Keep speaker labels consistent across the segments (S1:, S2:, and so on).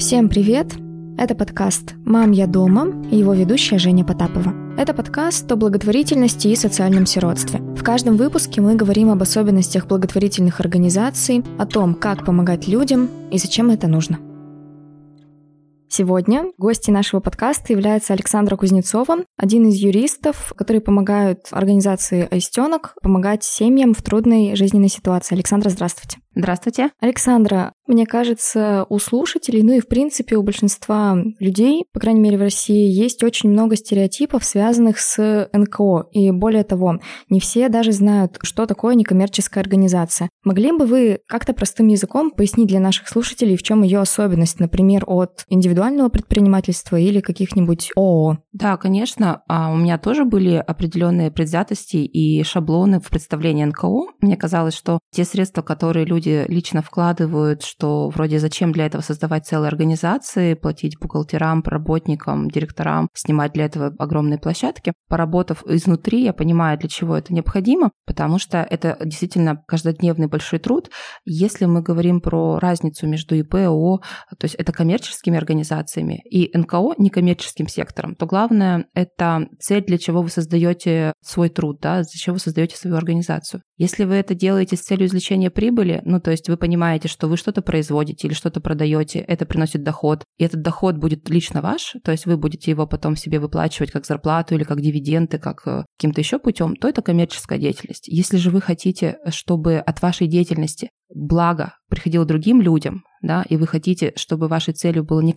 S1: Всем привет! Это подкаст «Мам, я дома» и его ведущая Женя Потапова. Это подкаст о благотворительности и социальном сиротстве. В каждом выпуске мы говорим об особенностях благотворительных организаций, о том, как помогать людям и зачем это нужно. Сегодня гостью нашего подкаста является Александра Кузнецова, один из юристов, которые помогают организации «Аистенок» помогать семьям в трудной жизненной ситуации. Александра, здравствуйте.
S2: Здравствуйте.
S1: Александра, мне кажется, у слушателей, ну и в принципе у большинства людей, по крайней мере в России, есть очень много стереотипов, связанных с НКО. И более того, не все даже знают, что такое некоммерческая организация. Могли бы вы как-то простым языком пояснить для наших слушателей, в чем ее особенность, например, от индивидуального предпринимательства или каких-нибудь ООО?
S2: Да, конечно. А у меня тоже были определенные предвзятости и шаблоны в представлении НКО. Мне казалось, что те средства, которые люди люди лично вкладывают, что вроде зачем для этого создавать целые организации, платить бухгалтерам, работникам, директорам, снимать для этого огромные площадки. Поработав изнутри, я понимаю, для чего это необходимо, потому что это действительно каждодневный большой труд. Если мы говорим про разницу между ИП, ООО, то есть это коммерческими организациями и НКО некоммерческим сектором, то главное это цель, для чего вы создаете свой труд, да, для чего вы создаете свою организацию. Если вы это делаете с целью извлечения прибыли, ну, то есть вы понимаете, что вы что-то производите или что-то продаете, это приносит доход, и этот доход будет лично ваш, то есть вы будете его потом себе выплачивать как зарплату или как дивиденды, как э, каким-то еще путем, то это коммерческая деятельность. Если же вы хотите, чтобы от вашей деятельности благо приходило другим людям, да, и вы хотите, чтобы вашей целью была не,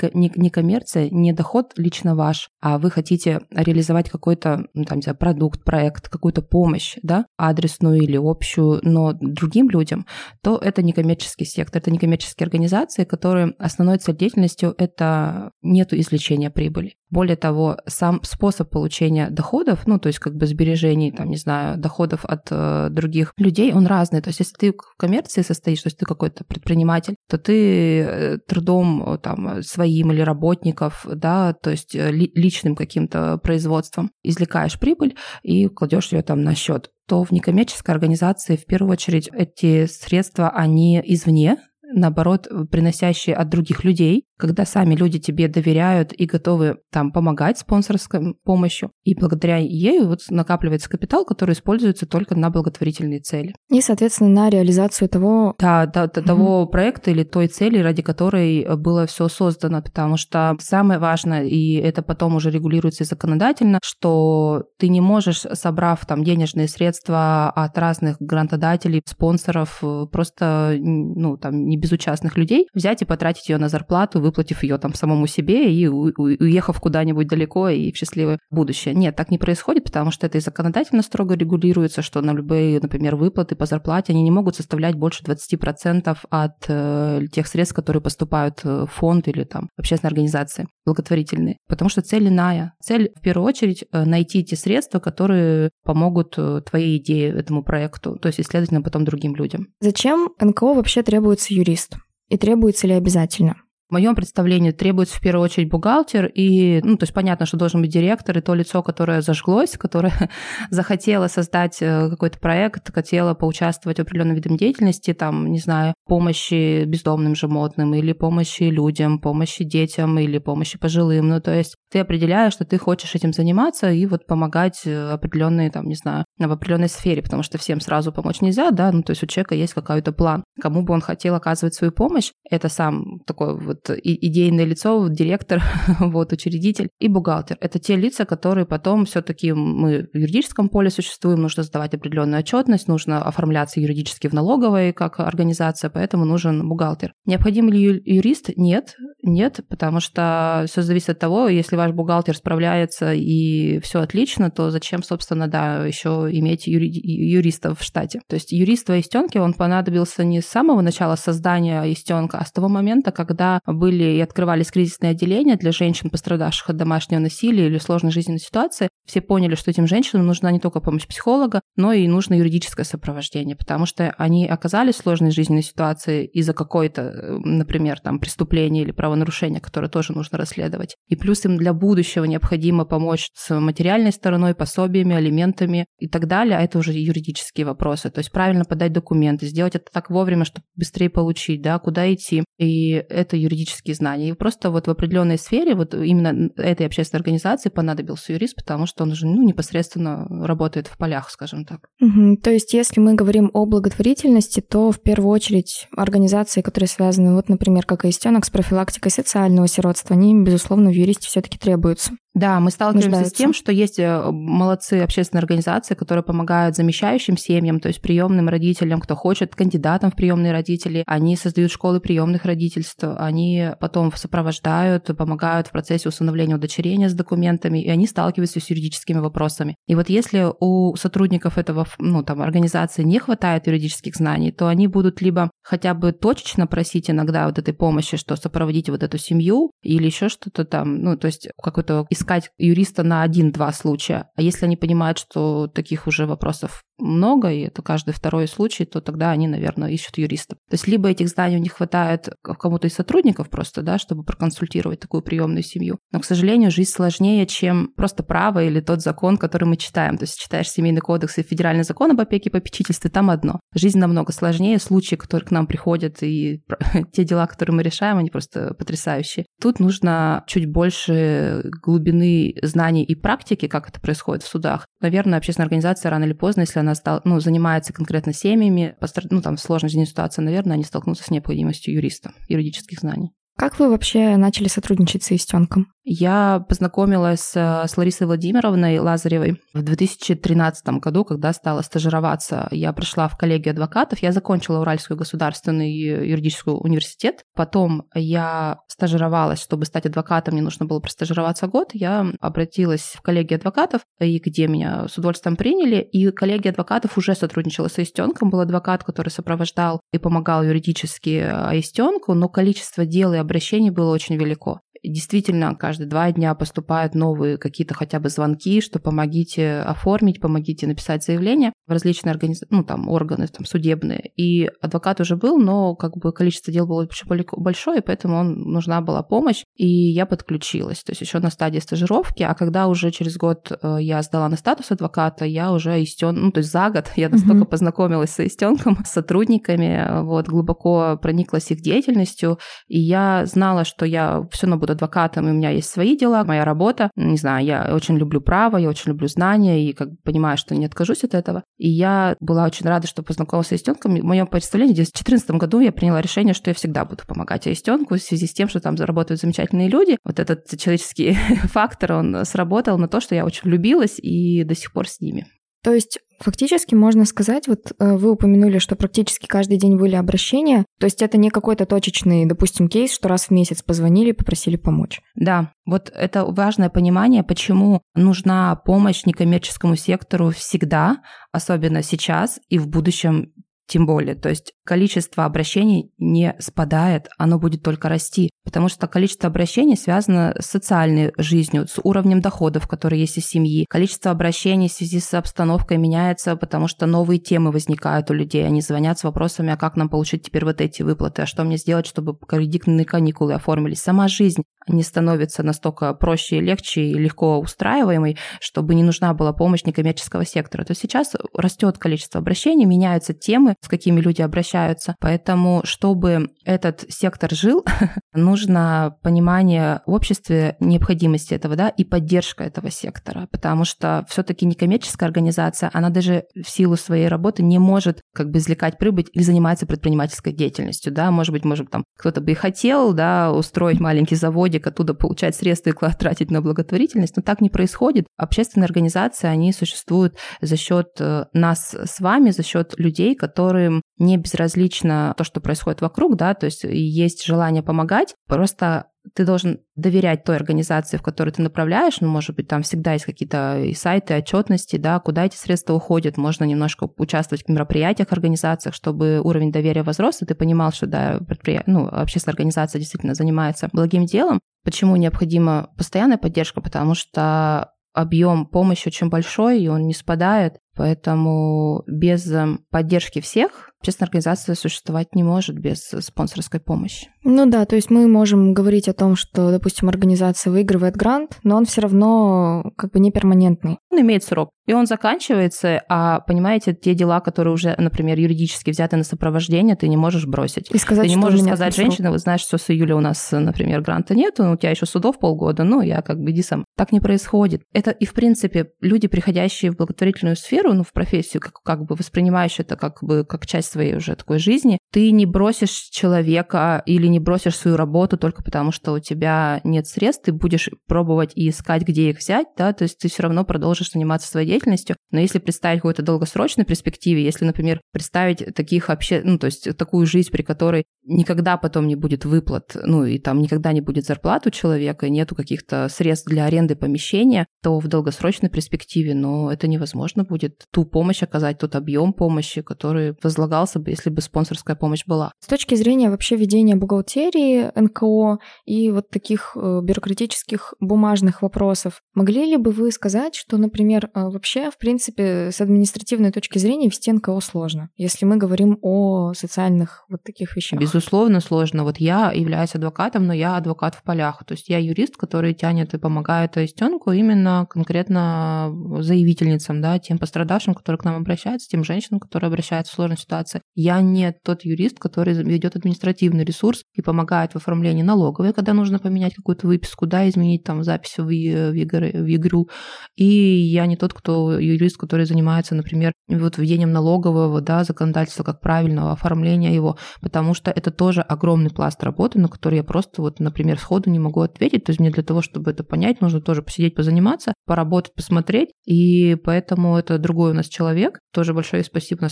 S2: коммерция, не доход лично ваш, а вы хотите реализовать какой-то, ну, там, не знаю, продукт, проект, какую-то помощь, да, адресную или общую, но другим людям, то это не коммерческий сектор, это не коммерческие организации, которые основной цель деятельностью это нету извлечения прибыли. Более того, сам способ получения доходов, ну, то есть как бы сбережений, там, не знаю, доходов от э, других людей, он разный. То есть если ты в коммерции состоишь, то есть ты какой-то предприниматель, то ты э, трудом э, там своим или работников, да, то есть э, ли, личным каким-то производством извлекаешь прибыль и кладешь ее там на счет то в некоммерческой организации в первую очередь эти средства, они извне, наоборот, приносящие от других людей, когда сами люди тебе доверяют и готовы там помогать спонсорской помощью, и благодаря ей вот накапливается капитал, который используется только на благотворительные цели.
S1: И, соответственно, на реализацию того...
S2: Да, да, mm-hmm. того проекта или той цели, ради которой было все создано, потому что самое важное, и это потом уже регулируется законодательно, что ты не можешь, собрав там денежные средства от разных грантодателей, спонсоров, просто, ну, там, не безучастных людей, взять и потратить ее на зарплату, выплатив ее там самому себе и уехав куда-нибудь далеко и в счастливое будущее. Нет, так не происходит, потому что это и законодательно строго регулируется, что на любые, например, выплаты по зарплате, они не могут составлять больше 20% от э, тех средств, которые поступают в фонд или там общественные организации благотворительные. Потому что цель иная. Цель, в первую очередь, э, найти те средства, которые помогут э, твоей идее, этому проекту, то есть, и, потом другим людям.
S1: Зачем НКО вообще требуется юрист? И требуется ли обязательно?
S2: В моем представлении требуется в первую очередь бухгалтер, и, ну, то есть понятно, что должен быть директор и то лицо, которое зажглось, которое захотело создать э, какой-то проект, хотело поучаствовать в определенном виде деятельности, там, не знаю, помощи бездомным животным или помощи людям, помощи детям или помощи пожилым. Ну, то есть ты определяешь, что ты хочешь этим заниматься и вот помогать э, определенной, там, не знаю, в определенной сфере, потому что всем сразу помочь нельзя, да, ну, то есть у человека есть какой-то план, кому бы он хотел оказывать свою помощь, это сам такой вот идейное лицо, директор, вот, учредитель и бухгалтер. Это те лица, которые потом все-таки мы в юридическом поле существуем, нужно сдавать определенную отчетность, нужно оформляться юридически в налоговой как организация, поэтому нужен бухгалтер. Необходим ли юрист? Нет, нет, потому что все зависит от того, если ваш бухгалтер справляется и все отлично, то зачем, собственно, да, еще иметь юри- юристов в штате? То есть юрист в Истенке, он понадобился не с самого начала создания Истенка, а с того момента, когда были и открывались кризисные отделения для женщин, пострадавших от домашнего насилия или сложной жизненной ситуации, все поняли, что этим женщинам нужна не только помощь психолога, но и нужно юридическое сопровождение, потому что они оказались в сложной жизненной ситуации из-за какой-то, например, там, преступления или правонарушения, которые тоже нужно расследовать. И плюс им для будущего необходимо помочь с материальной стороной, пособиями, алиментами и так далее, а это уже юридические вопросы. То есть правильно подать документы, сделать это так вовремя, чтобы быстрее получить, да, куда идти. И это юридические знания. И просто вот в определенной сфере, вот именно этой общественной организации понадобился юрист, потому что он уже ну, непосредственно работает в полях, скажем так.
S1: Угу. То есть если мы говорим о благотворительности, то в первую очередь организации, которые связаны, вот, например, как Аистенок с профилактикой социального сиротства, они, безусловно, в юристе все-таки требуются.
S2: Да, мы сталкиваемся нуждаются. с тем, что есть э, молодцы общественные организации, которые помогают замещающим семьям, то есть приемным родителям, кто хочет, кандидатам в приемные родители. Они создают школы приемных родительств, они потом сопровождают, помогают в процессе усыновления удочерения с документами, и они сталкиваются с юридическими вопросами. И вот если у сотрудников этого, ну, там, организации не хватает юридических знаний, то они будут либо хотя бы точечно просить иногда вот этой помощи, что сопроводите вот эту семью, или еще что-то там, ну, то есть какой-то искать юриста на один-два случая. А если они понимают, что таких уже вопросов много, и это каждый второй случай, то тогда они, наверное, ищут юриста. То есть либо этих знаний у них хватает кому-то из сотрудников просто, да, чтобы проконсультировать такую приемную семью. Но, к сожалению, жизнь сложнее, чем просто право или тот закон, который мы читаем. То есть читаешь семейный кодекс и федеральный закон об опеке и попечительстве, там одно. Жизнь намного сложнее, случаи, которые к нам приходят, и те дела, которые мы решаем, они просто потрясающие. Тут нужно чуть больше глубины знаний и практики, как это происходит в судах. Наверное, общественная организация рано или поздно, если она стал, ну, занимается конкретно семьями, ну, там, сложная жизненная ситуация, наверное, они столкнутся с необходимостью юриста, юридических знаний.
S1: Как вы вообще начали сотрудничать с Истенком?
S2: Я познакомилась с Ларисой Владимировной Лазаревой в 2013 году, когда стала стажироваться. Я пришла в коллегию адвокатов, я закончила Уральский государственный юридический университет. Потом я стажировалась, чтобы стать адвокатом, мне нужно было простажироваться год. Я обратилась в коллегию адвокатов, и где меня с удовольствием приняли. И коллегия адвокатов уже сотрудничала с Истенком. Был адвокат, который сопровождал и помогал юридически Истенку, но количество дел и обращений было очень велико действительно каждые два дня поступают новые какие-то хотя бы звонки, что помогите оформить, помогите написать заявление в различные организации, ну там органы там судебные. И адвокат уже был, но как бы количество дел было очень большое, поэтому он, нужна была помощь, и я подключилась. То есть еще на стадии стажировки, а когда уже через год э, я сдала на статус адвоката, я уже истен, ну то есть за год я настолько mm-hmm. познакомилась с истенком, с сотрудниками, вот глубоко прониклась их деятельностью, и я знала, что я все равно буду адвокатом, и у меня есть свои дела, моя работа. Не знаю, я очень люблю право, я очень люблю знания, и как понимаю, что не откажусь от этого. И я была очень рада, что познакомилась с Аистенком. В моем представлении в 2014 году я приняла решение, что я всегда буду помогать Аистенку в связи с тем, что там заработают замечательные люди. Вот этот человеческий фактор, он сработал на то, что я очень влюбилась и до сих пор с ними.
S1: То есть Фактически можно сказать, вот э, вы упомянули, что практически каждый день были обращения, то есть это не какой-то точечный, допустим, кейс, что раз в месяц позвонили, попросили помочь.
S2: Да, вот это важное понимание, почему нужна помощь некоммерческому сектору всегда, особенно сейчас и в будущем тем более. То есть количество обращений не спадает, оно будет только расти, потому что количество обращений связано с социальной жизнью, с уровнем доходов, которые есть из семьи. Количество обращений в связи с обстановкой меняется, потому что новые темы возникают у людей. Они звонят с вопросами, а как нам получить теперь вот эти выплаты, а что мне сделать, чтобы кредитные каникулы оформились. Сама жизнь не становится настолько проще и легче и легко устраиваемой, чтобы не нужна была помощь некоммерческого сектора. То сейчас растет количество обращений, меняются темы, с какими люди обращаются. Поэтому, чтобы этот сектор жил, нужно понимание в обществе необходимости этого, да, и поддержка этого сектора, потому что все-таки некоммерческая организация, она даже в силу своей работы не может как бы извлекать прибыль или заниматься предпринимательской деятельностью, да, может быть, может там кто-то бы и хотел, да, устроить маленький заводик, оттуда получать средства и тратить на благотворительность, но так не происходит. Общественные организации, они существуют за счет э, нас с вами, за счет людей, которым не безразлично то, что происходит вокруг, да, то есть есть желание помогать, просто ты должен доверять той организации, в которую ты направляешь. Ну, может быть, там всегда есть какие-то и сайты, отчетности, да, куда эти средства уходят. Можно немножко участвовать в мероприятиях, организациях, чтобы уровень доверия возрос, и ты понимал, что да, предприятие, ну, общественная организация действительно занимается благим делом. Почему необходима постоянная поддержка? Потому что объем помощи очень большой, и он не спадает. Поэтому без поддержки всех общественная организация существовать не может без спонсорской помощи.
S1: Ну да, то есть мы можем говорить о том, что, допустим, организация выигрывает грант, но он все равно как бы не перманентный.
S2: Он имеет срок, и он заканчивается, а, понимаете, те дела, которые уже, например, юридически взяты на сопровождение, ты не можешь бросить.
S1: И сказать,
S2: ты не можешь сказать
S1: срок.
S2: женщине, вы знаешь, что с июля у нас, например, гранта нет, у тебя еще судов полгода, ну, я как бы иди сам. Так не происходит. Это и, в принципе, люди, приходящие в благотворительную сферу, ну, в профессию, как, как бы воспринимающие это как бы как часть своей уже такой жизни, ты не бросишь человека или не бросишь свою работу только потому, что у тебя нет средств, ты будешь пробовать и искать, где их взять, да, то есть ты все равно продолжишь заниматься своей деятельностью, но если представить какой-то долгосрочной перспективе, если, например, представить таких вообще, ну, то есть такую жизнь, при которой никогда потом не будет выплат, ну, и там никогда не будет зарплат у человека, нету каких-то средств для аренды помещения, то в долгосрочной перспективе, ну, это невозможно будет. Ту помощь оказать, тот объем помощи, который возлагался бы, если бы спонсорская помощь была.
S1: С точки зрения вообще ведения бухгалтерии НКО и вот таких э, бюрократических бумажных вопросов, могли ли бы вы сказать, что, например, э, вообще, в принципе, с административной точки зрения вести НКО сложно, если мы говорим о социальных вот таких вещах?
S2: Безусловно, сложно. Вот я являюсь адвокатом, но я адвокат в полях. То есть я юрист, который тянет и помогает истенку именно конкретно заявительницам, да, тем пострадавшим, которые к нам обращаются, тем женщинам, которые обращаются в сложной ситуации. Я не тот юрист, который ведет административный ресурс и помогает в оформлении налоговой, когда нужно поменять какую-то выписку, да, изменить там запись в, в, игры, в игру. И я не тот, кто юрист, который занимается, например, вот введением налогового, да, законодательства, как правильного оформления его, потому что это тоже огромный пласт работы, на который я просто вот, например, сходу не могу ответить. То есть мне для того, чтобы это понять, нужно тоже посидеть, позаниматься, поработать, посмотреть. И поэтому это другой у нас человек. Тоже большое спасибо.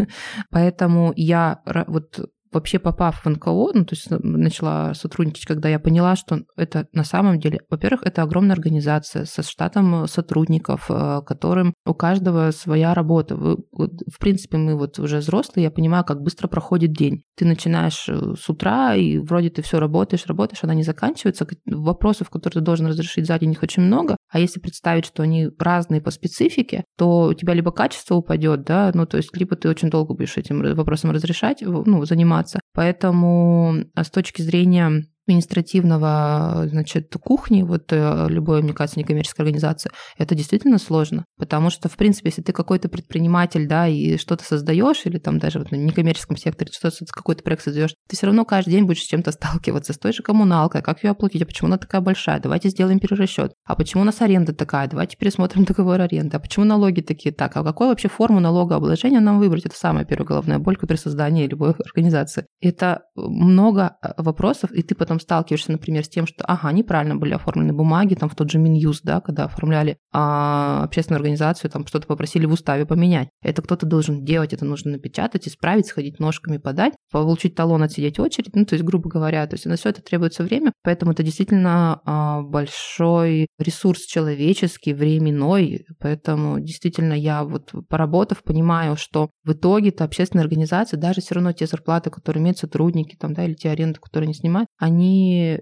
S2: Поэтому я вот вообще попав в НКО, ну, то есть начала сотрудничать, когда я поняла, что это на самом деле, во-первых, это огромная организация со штатом сотрудников, э, которым у каждого своя работа. Вы, в принципе, мы вот уже взрослые, я понимаю, как быстро проходит день. Ты начинаешь э, с утра, и вроде ты все работаешь, работаешь, она не заканчивается. Вопросов, которые ты должен разрешить за день, их очень много. А если представить, что они разные по специфике, то у тебя либо качество упадет, да, ну, то есть либо ты очень долго будешь этим вопросом разрешать, ну, заниматься, Поэтому а, с точки зрения административного, значит, кухни, вот э, любой, мне кажется, некоммерческой организации, это действительно сложно. Потому что, в принципе, если ты какой-то предприниматель, да, и что-то создаешь, или там даже вот на некоммерческом секторе что-то, какой-то проект создаешь, ты все равно каждый день будешь с чем-то сталкиваться, с той же коммуналкой, как ее оплатить, а почему она такая большая, давайте сделаем перерасчет, а почему у нас аренда такая, давайте пересмотрим договор аренды, а почему налоги такие так, а какую вообще форму налогообложения нам выбрать, это самая первая головная боль при создании любой организации. Это много э, вопросов, и ты потом сталкиваешься, например, с тем, что, ага, неправильно были оформлены бумаги, там в тот же Минюст, да, когда оформляли а, общественную организацию, там что-то попросили в уставе поменять. Это кто-то должен делать, это нужно напечатать, исправить, сходить ножками подать, получить талон, отсидеть очередь, ну, то есть, грубо говоря, то есть на все это требуется время, поэтому это действительно а, большой ресурс человеческий, временной, поэтому действительно я вот поработав, понимаю, что в итоге-то общественная организация, даже все равно те зарплаты, которые имеют сотрудники, там, да, или те аренды, которые они снимают, они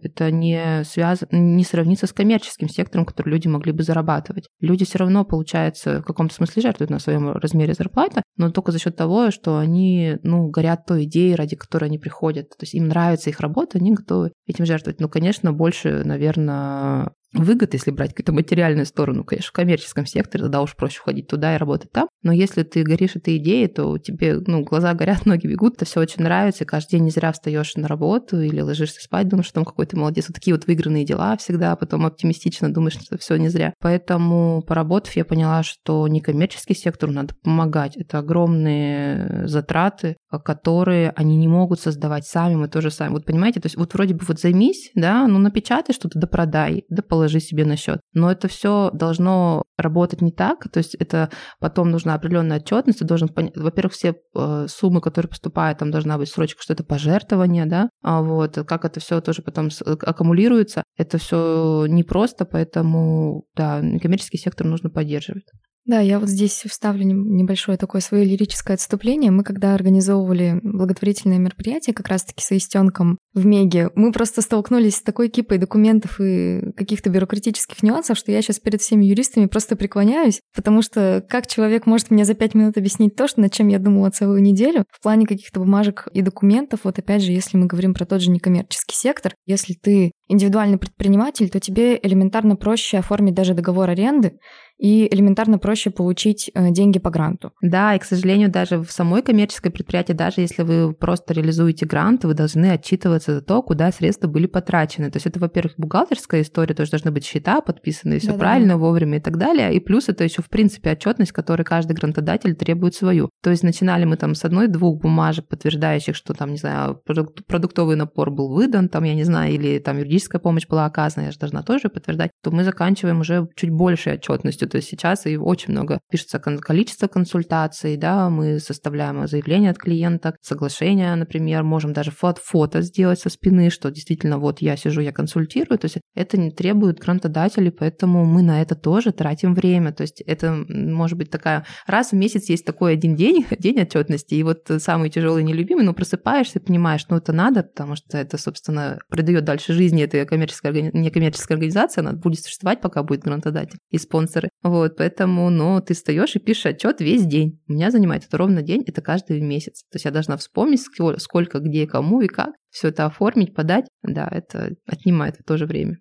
S2: это не связано, не сравнится с коммерческим сектором, который люди могли бы зарабатывать. Люди все равно, получается, в каком-то смысле жертвуют на своем размере зарплаты, но только за счет того, что они, ну, горят той идеей, ради которой они приходят. То есть им нравится их работа, они готовы этим жертвовать. Ну, конечно, больше, наверное, выгод, если брать какую-то материальную сторону, конечно, в коммерческом секторе, тогда уж проще входить туда и работать там. Но если ты горишь этой идеей, то тебе, ну, глаза горят, ноги бегут, это все очень нравится, и каждый день не зря встаешь на работу или ложишься спать, думаешь, что там какой то молодец. Вот такие вот выигранные дела всегда, а потом оптимистично думаешь, что все не зря. Поэтому, поработав, я поняла, что некоммерческий сектор надо помогать. Это огромные затраты, которые они не могут создавать сами, мы тоже сами. Вот понимаете, то есть вот вроде бы вот займись, да, ну напечатай что-то, да продай, да положи себе на счет. Но это все должно работать не так, то есть это потом нужна определенная отчетность, ты должен понять, во-первых, все э, суммы, которые поступают, там должна быть срочка, что это пожертвование, да, а вот, как это все тоже потом аккумулируется, это все непросто, поэтому, да, коммерческий сектор нужно поддерживать.
S1: Да, я вот здесь вставлю небольшое такое свое лирическое отступление. Мы когда организовывали благотворительное мероприятие как раз-таки с Истенком в Меге. Мы просто столкнулись с такой кипой документов и каких-то бюрократических нюансов, что я сейчас перед всеми юристами просто преклоняюсь, потому что как человек может мне за пять минут объяснить то, что, над чем я думала целую неделю, в плане каких-то бумажек и документов, вот опять же, если мы говорим про тот же некоммерческий сектор, если ты индивидуальный предприниматель, то тебе элементарно проще оформить даже договор аренды, и элементарно проще получить э, деньги по гранту.
S2: Да, и, к сожалению, даже в самой коммерческой предприятии, даже если вы просто реализуете грант, вы должны отчитываться за то, куда средства были потрачены. То есть это, во-первых, бухгалтерская история, тоже должны быть счета подписаны, все правильно, да. вовремя и так далее. И плюс это еще, в принципе, отчетность, которой каждый грантодатель требует свою. То есть начинали мы там с одной-двух бумажек, подтверждающих, что там, не знаю, продуктовый напор был выдан, там, я не знаю, или там юридическая помощь была оказана, я же должна тоже подтверждать, то мы заканчиваем уже чуть большей отчетностью то есть сейчас и очень много пишется количество консультаций, да, мы составляем заявление от клиента, соглашение, например, можем даже фото, фото сделать со спины, что действительно вот я сижу, я консультирую, то есть это не требует грантодателей, поэтому мы на это тоже тратим время, то есть это может быть такая раз в месяц есть такой один день, день отчетности, и вот самый тяжелый, нелюбимый, но просыпаешься, понимаешь, ну это надо, потому что это, собственно, придает дальше жизни этой коммерческой, некоммерческой организации, она будет существовать, пока будет грантодатель и спонсоры. Вот, поэтому, ну, ты встаешь и пишешь отчет весь день. У меня занимает это ровно день, это каждый месяц. То есть я должна вспомнить, сколько, где, кому и как, все это оформить, подать. Да, это отнимает тоже время.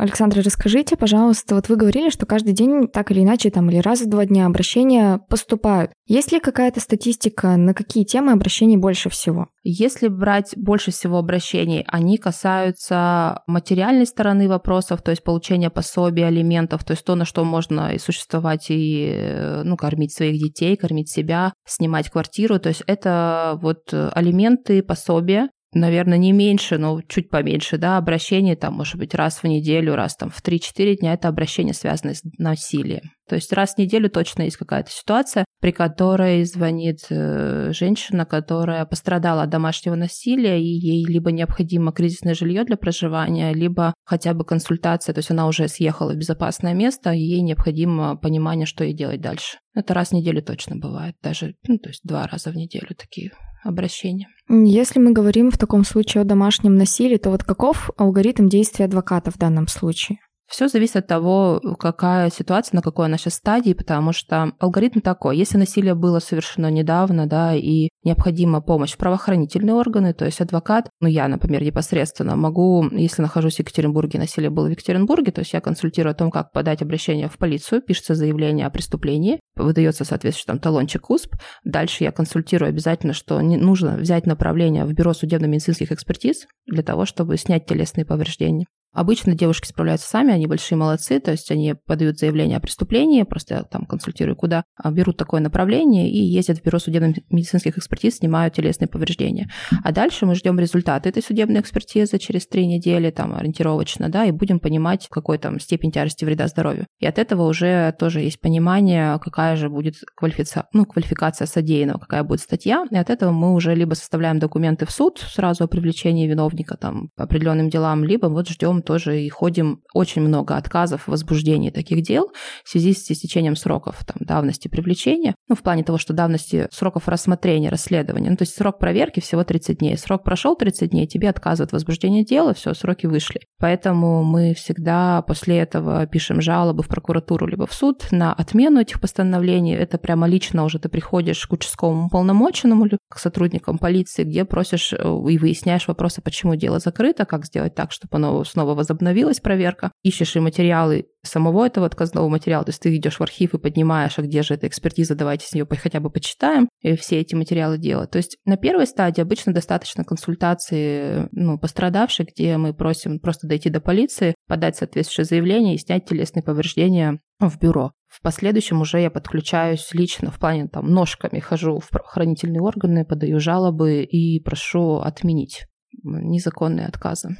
S1: Александра, расскажите, пожалуйста, вот вы говорили, что каждый день так или иначе, там, или раз в два дня обращения поступают. Есть ли какая-то статистика, на какие темы обращений больше всего?
S2: Если брать больше всего обращений, они касаются материальной стороны вопросов, то есть получения пособий, алиментов, то есть то, на что можно и существовать, и ну, кормить своих детей, кормить себя, снимать квартиру. То есть это вот алименты, пособия, наверное, не меньше, но чуть поменьше, да, обращений там, может быть, раз в неделю, раз там в 3-4 дня, это обращение, связанное с насилием. То есть раз в неделю точно есть какая-то ситуация, при которой звонит э, женщина, которая пострадала от домашнего насилия, и ей либо необходимо кризисное жилье для проживания, либо хотя бы консультация, то есть она уже съехала в безопасное место, и ей необходимо понимание, что ей делать дальше. Это раз в неделю точно бывает, даже, ну, то есть два раза в неделю такие обращения.
S1: Если мы говорим в таком случае о домашнем насилии, то вот каков алгоритм действия адвоката в данном случае?
S2: Все зависит от того, какая ситуация, на какой она сейчас стадии, потому что алгоритм такой. Если насилие было совершено недавно, да, и необходима помощь в правоохранительные органы, то есть адвокат, ну я, например, непосредственно могу, если нахожусь в Екатеринбурге, насилие было в Екатеринбурге, то есть я консультирую о том, как подать обращение в полицию, пишется заявление о преступлении, выдается соответствующий там талончик УСП. Дальше я консультирую обязательно, что не нужно взять направление в бюро судебно-медицинских экспертиз для того, чтобы снять телесные повреждения. Обычно девушки справляются сами, они большие молодцы, то есть они подают заявление о преступлении, просто я там консультирую, куда а, берут такое направление и ездят в бюро судебно-медицинских экспертиз, снимают телесные повреждения. А дальше мы ждем результаты этой судебной экспертизы через три недели, там, ориентировочно, да, и будем понимать, какой там степень тяжести вреда здоровью. И от этого уже тоже есть понимание, какая же будет квалификация, ну, квалификация содеянного, какая будет статья, и от этого мы уже либо составляем документы в суд сразу о привлечении виновника там по определенным делам, либо вот ждем тоже и ходим очень много отказов, возбуждений таких дел в связи с истечением сроков там, давности привлечения, ну, в плане того, что давности сроков рассмотрения, расследования. Ну, то есть срок проверки всего 30 дней. Срок прошел 30 дней, тебе отказывают возбуждение дела, все, сроки вышли. Поэтому мы всегда после этого пишем жалобы в прокуратуру либо в суд на отмену этих постановлений. Это прямо лично уже ты приходишь к участковому полномоченному, к сотрудникам полиции, где просишь э, и выясняешь вопросы, почему дело закрыто, как сделать так, чтобы оно снова снова возобновилась проверка, ищешь и материалы самого этого отказного материала, то есть ты идешь в архив и поднимаешь, а где же эта экспертиза, давайте с нее хотя бы почитаем, и все эти материалы делать. То есть на первой стадии обычно достаточно консультации ну, пострадавших, где мы просим просто дойти до полиции, подать соответствующее заявление и снять телесные повреждения в бюро. В последующем уже я подключаюсь лично в плане там ножками хожу в правоохранительные органы, подаю жалобы и прошу отменить незаконные отказы.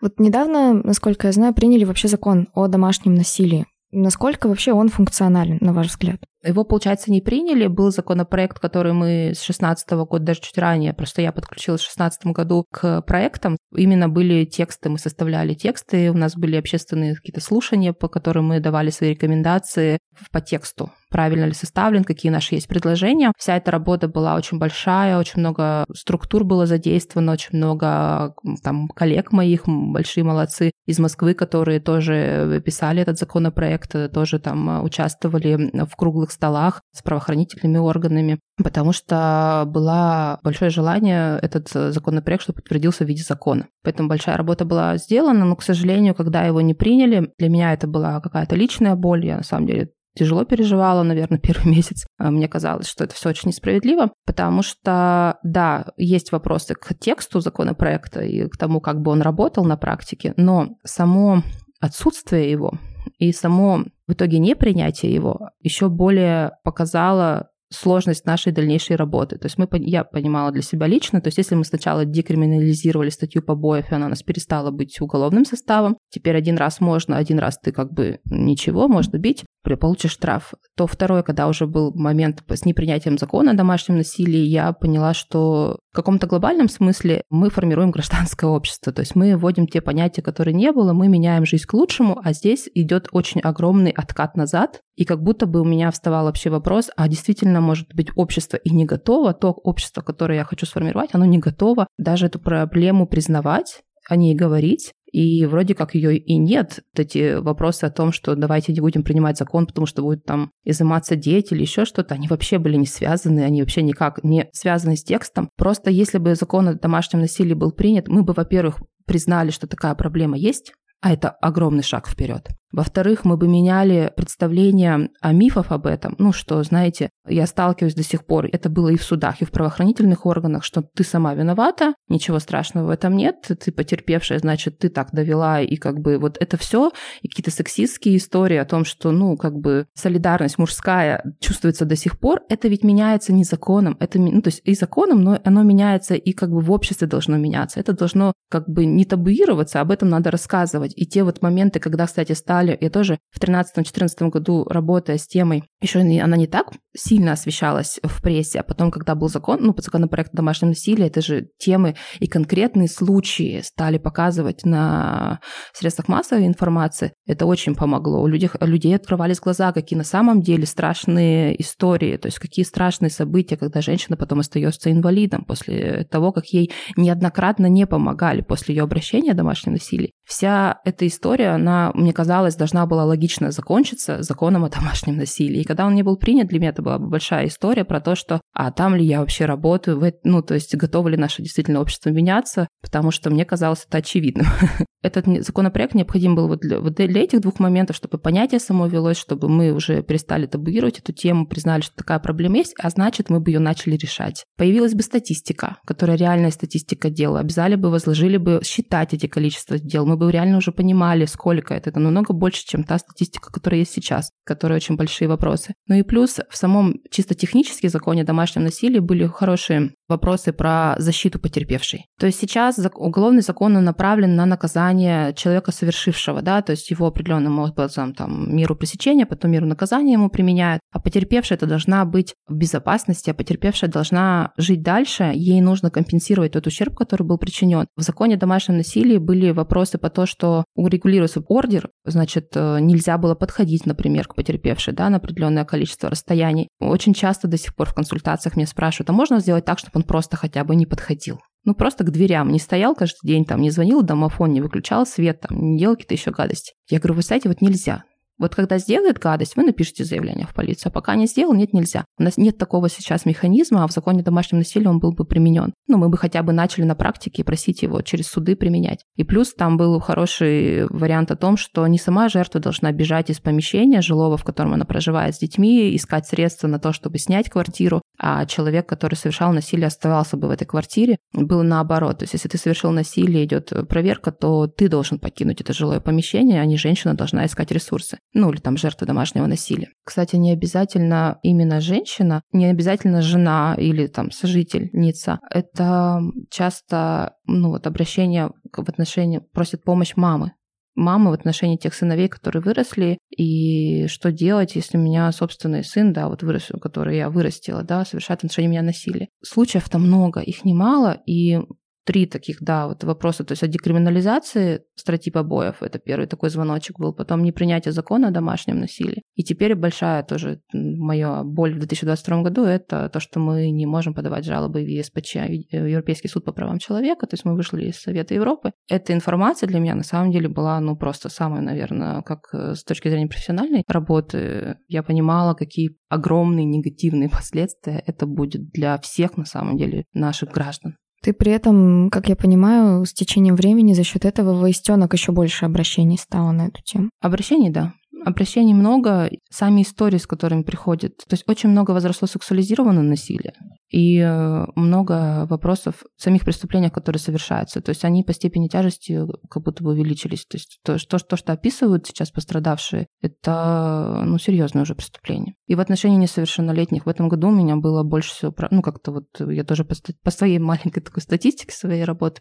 S1: Вот недавно, насколько я знаю, приняли вообще закон о домашнем насилии. Насколько вообще он функционален, на ваш взгляд?
S2: Его, получается, не приняли. Был законопроект, который мы с 16 года, даже чуть ранее, просто я подключилась в 16 году к проектам. Именно были тексты, мы составляли тексты, у нас были общественные какие-то слушания, по которым мы давали свои рекомендации по тексту правильно ли составлен, какие наши есть предложения. Вся эта работа была очень большая, очень много структур было задействовано, очень много там коллег моих, большие молодцы из Москвы, которые тоже писали этот законопроект, тоже там участвовали в круглых столах с правоохранительными органами, потому что было большое желание этот законопроект, чтобы подтвердился в виде закона. Поэтому большая работа была сделана, но, к сожалению, когда его не приняли, для меня это была какая-то личная боль. Я, на самом деле, тяжело переживала, наверное, первый месяц. А мне казалось, что это все очень несправедливо, потому что, да, есть вопросы к тексту законопроекта и к тому, как бы он работал на практике, но само отсутствие его и само в итоге непринятие его еще более показало сложность нашей дальнейшей работы. То есть мы, я понимала для себя лично, то есть если мы сначала декриминализировали статью побоев, и она у нас перестала быть уголовным составом, теперь один раз можно, один раз ты как бы ничего, можно бить, получишь штраф, то второе, когда уже был момент с непринятием закона о домашнем насилии, я поняла, что каком-то глобальном смысле мы формируем гражданское общество, то есть мы вводим те понятия, которые не было, мы меняем жизнь к лучшему, а здесь идет очень огромный откат назад, и как будто бы у меня вставал вообще вопрос, а действительно, может быть, общество и не готово, то общество, которое я хочу сформировать, оно не готово даже эту проблему признавать, о ней говорить, и вроде как ее и нет. Вот эти вопросы о том, что давайте не будем принимать закон, потому что будет там изыматься дети или еще что-то, они вообще были не связаны, они вообще никак не связаны с текстом. Просто если бы закон о домашнем насилии был принят, мы бы, во-первых, признали, что такая проблема есть, а это огромный шаг вперед. Во-вторых, мы бы меняли представление о мифах об этом. Ну, что, знаете, я сталкиваюсь до сих пор, это было и в судах, и в правоохранительных органах, что ты сама виновата, ничего страшного в этом нет, ты потерпевшая, значит, ты так довела, и как бы вот это все, и какие-то сексистские истории о том, что, ну, как бы солидарность мужская чувствуется до сих пор, это ведь меняется не законом, это, ну, то есть и законом, но оно меняется и как бы в обществе должно меняться. Это должно как бы не табуироваться, об этом надо рассказывать. И те вот моменты, когда, кстати, стали далее. Я тоже в 2013-2014 году, работая с темой, еще она не так сильно освещалась в прессе, а потом, когда был закон, ну, законопроект о домашнем насилии, это же темы и конкретные случаи стали показывать на средствах массовой информации. Это очень помогло. У людей, у людей открывались глаза, какие на самом деле страшные истории, то есть какие страшные события, когда женщина потом остается инвалидом после того, как ей неоднократно не помогали после ее обращения о домашнем насилии. Вся эта история, она, мне казалось, должна была логично закончиться законом о домашнем насилии. И когда он не был принят, для меня это была большая история про то, что а там ли я вообще работаю, ну, то есть готово ли наше действительно общество меняться, потому что мне казалось это очевидным. Этот законопроект необходим был вот для, вот для этих двух моментов, чтобы понятие само велось, чтобы мы уже перестали табуировать эту тему, признали, что такая проблема есть, а значит, мы бы ее начали решать. Появилась бы статистика, которая реальная статистика дела. Обязали бы, возложили бы считать эти количества дел. Мы бы реально уже понимали, сколько это. Это намного больше, чем та статистика, которая есть сейчас, которая очень большие вопросы. Ну и плюс в самом чисто технически законе о домашнем насилии были хорошие вопросы про защиту потерпевшей. То есть сейчас уголовный закон направлен на наказание человека совершившего, да, то есть его определенным образом там меру пресечения, потом меру наказания ему применяют, а потерпевшая это должна быть в безопасности, а потерпевшая должна жить дальше, ей нужно компенсировать тот ущерб, который был причинен. В законе о домашнем насилии были вопросы по то, что урегулируется ордер, значит, э, нельзя было подходить, например, к потерпевшей, да, на определенное количество расстояний. Очень часто до сих пор в консультациях меня спрашивают, а можно сделать так, чтобы он просто хотя бы не подходил? Ну, просто к дверям не стоял каждый день, там, не звонил домофон, не выключал свет, там, не делал какие-то еще гадости. Я говорю, вы знаете, вот нельзя. Вот когда сделает гадость, вы напишите заявление в полицию. А пока не сделал, нет, нельзя. У нас нет такого сейчас механизма, а в законе о домашнем насилии он был бы применен. Ну, мы бы хотя бы начали на практике просить его через суды применять. И плюс там был хороший вариант о том, что не сама жертва должна бежать из помещения жилого, в котором она проживает с детьми, искать средства на то, чтобы снять квартиру, а человек, который совершал насилие, оставался бы в этой квартире. Было наоборот. То есть если ты совершил насилие, идет проверка, то ты должен покинуть это жилое помещение, а не женщина должна искать ресурсы ну или там жертва домашнего насилия. Кстати, не обязательно именно женщина, не обязательно жена или там сожительница. Это часто ну, вот обращение в отношении, просит помощь мамы мамы в отношении тех сыновей, которые выросли, и что делать, если у меня собственный сын, да, вот вырос, который я вырастила, да, совершает в отношении меня насилие. Случаев-то много, их немало, и три таких, да, вот вопроса. То есть о декриминализации статьи побоев, это первый такой звоночек был, потом непринятие закона о домашнем насилии. И теперь большая тоже моя боль в 2022 году – это то, что мы не можем подавать жалобы в ЕСПЧ, э, Европейский суд по правам человека, то есть мы вышли из Совета Европы. Эта информация для меня на самом деле была, ну, просто самой, наверное, как э, с точки зрения профессиональной работы, я понимала, какие огромные негативные последствия это будет для всех, на самом деле, наших граждан.
S1: Ты при этом, как я понимаю, с течением времени за счет этого воистенок еще больше обращений стало на эту тему.
S2: Обращений, да. Обращений много, сами истории, с которыми приходят. То есть очень много возросло сексуализированного насилия и э, много вопросов самих преступлениях, которые совершаются. То есть они по степени тяжести как будто бы увеличились. То есть то, что, то, что описывают сейчас пострадавшие, это ну, серьезное уже преступление. И в отношении несовершеннолетних в этом году у меня было больше всего... Ну, как-то вот я тоже по, по своей маленькой такой статистике своей работы,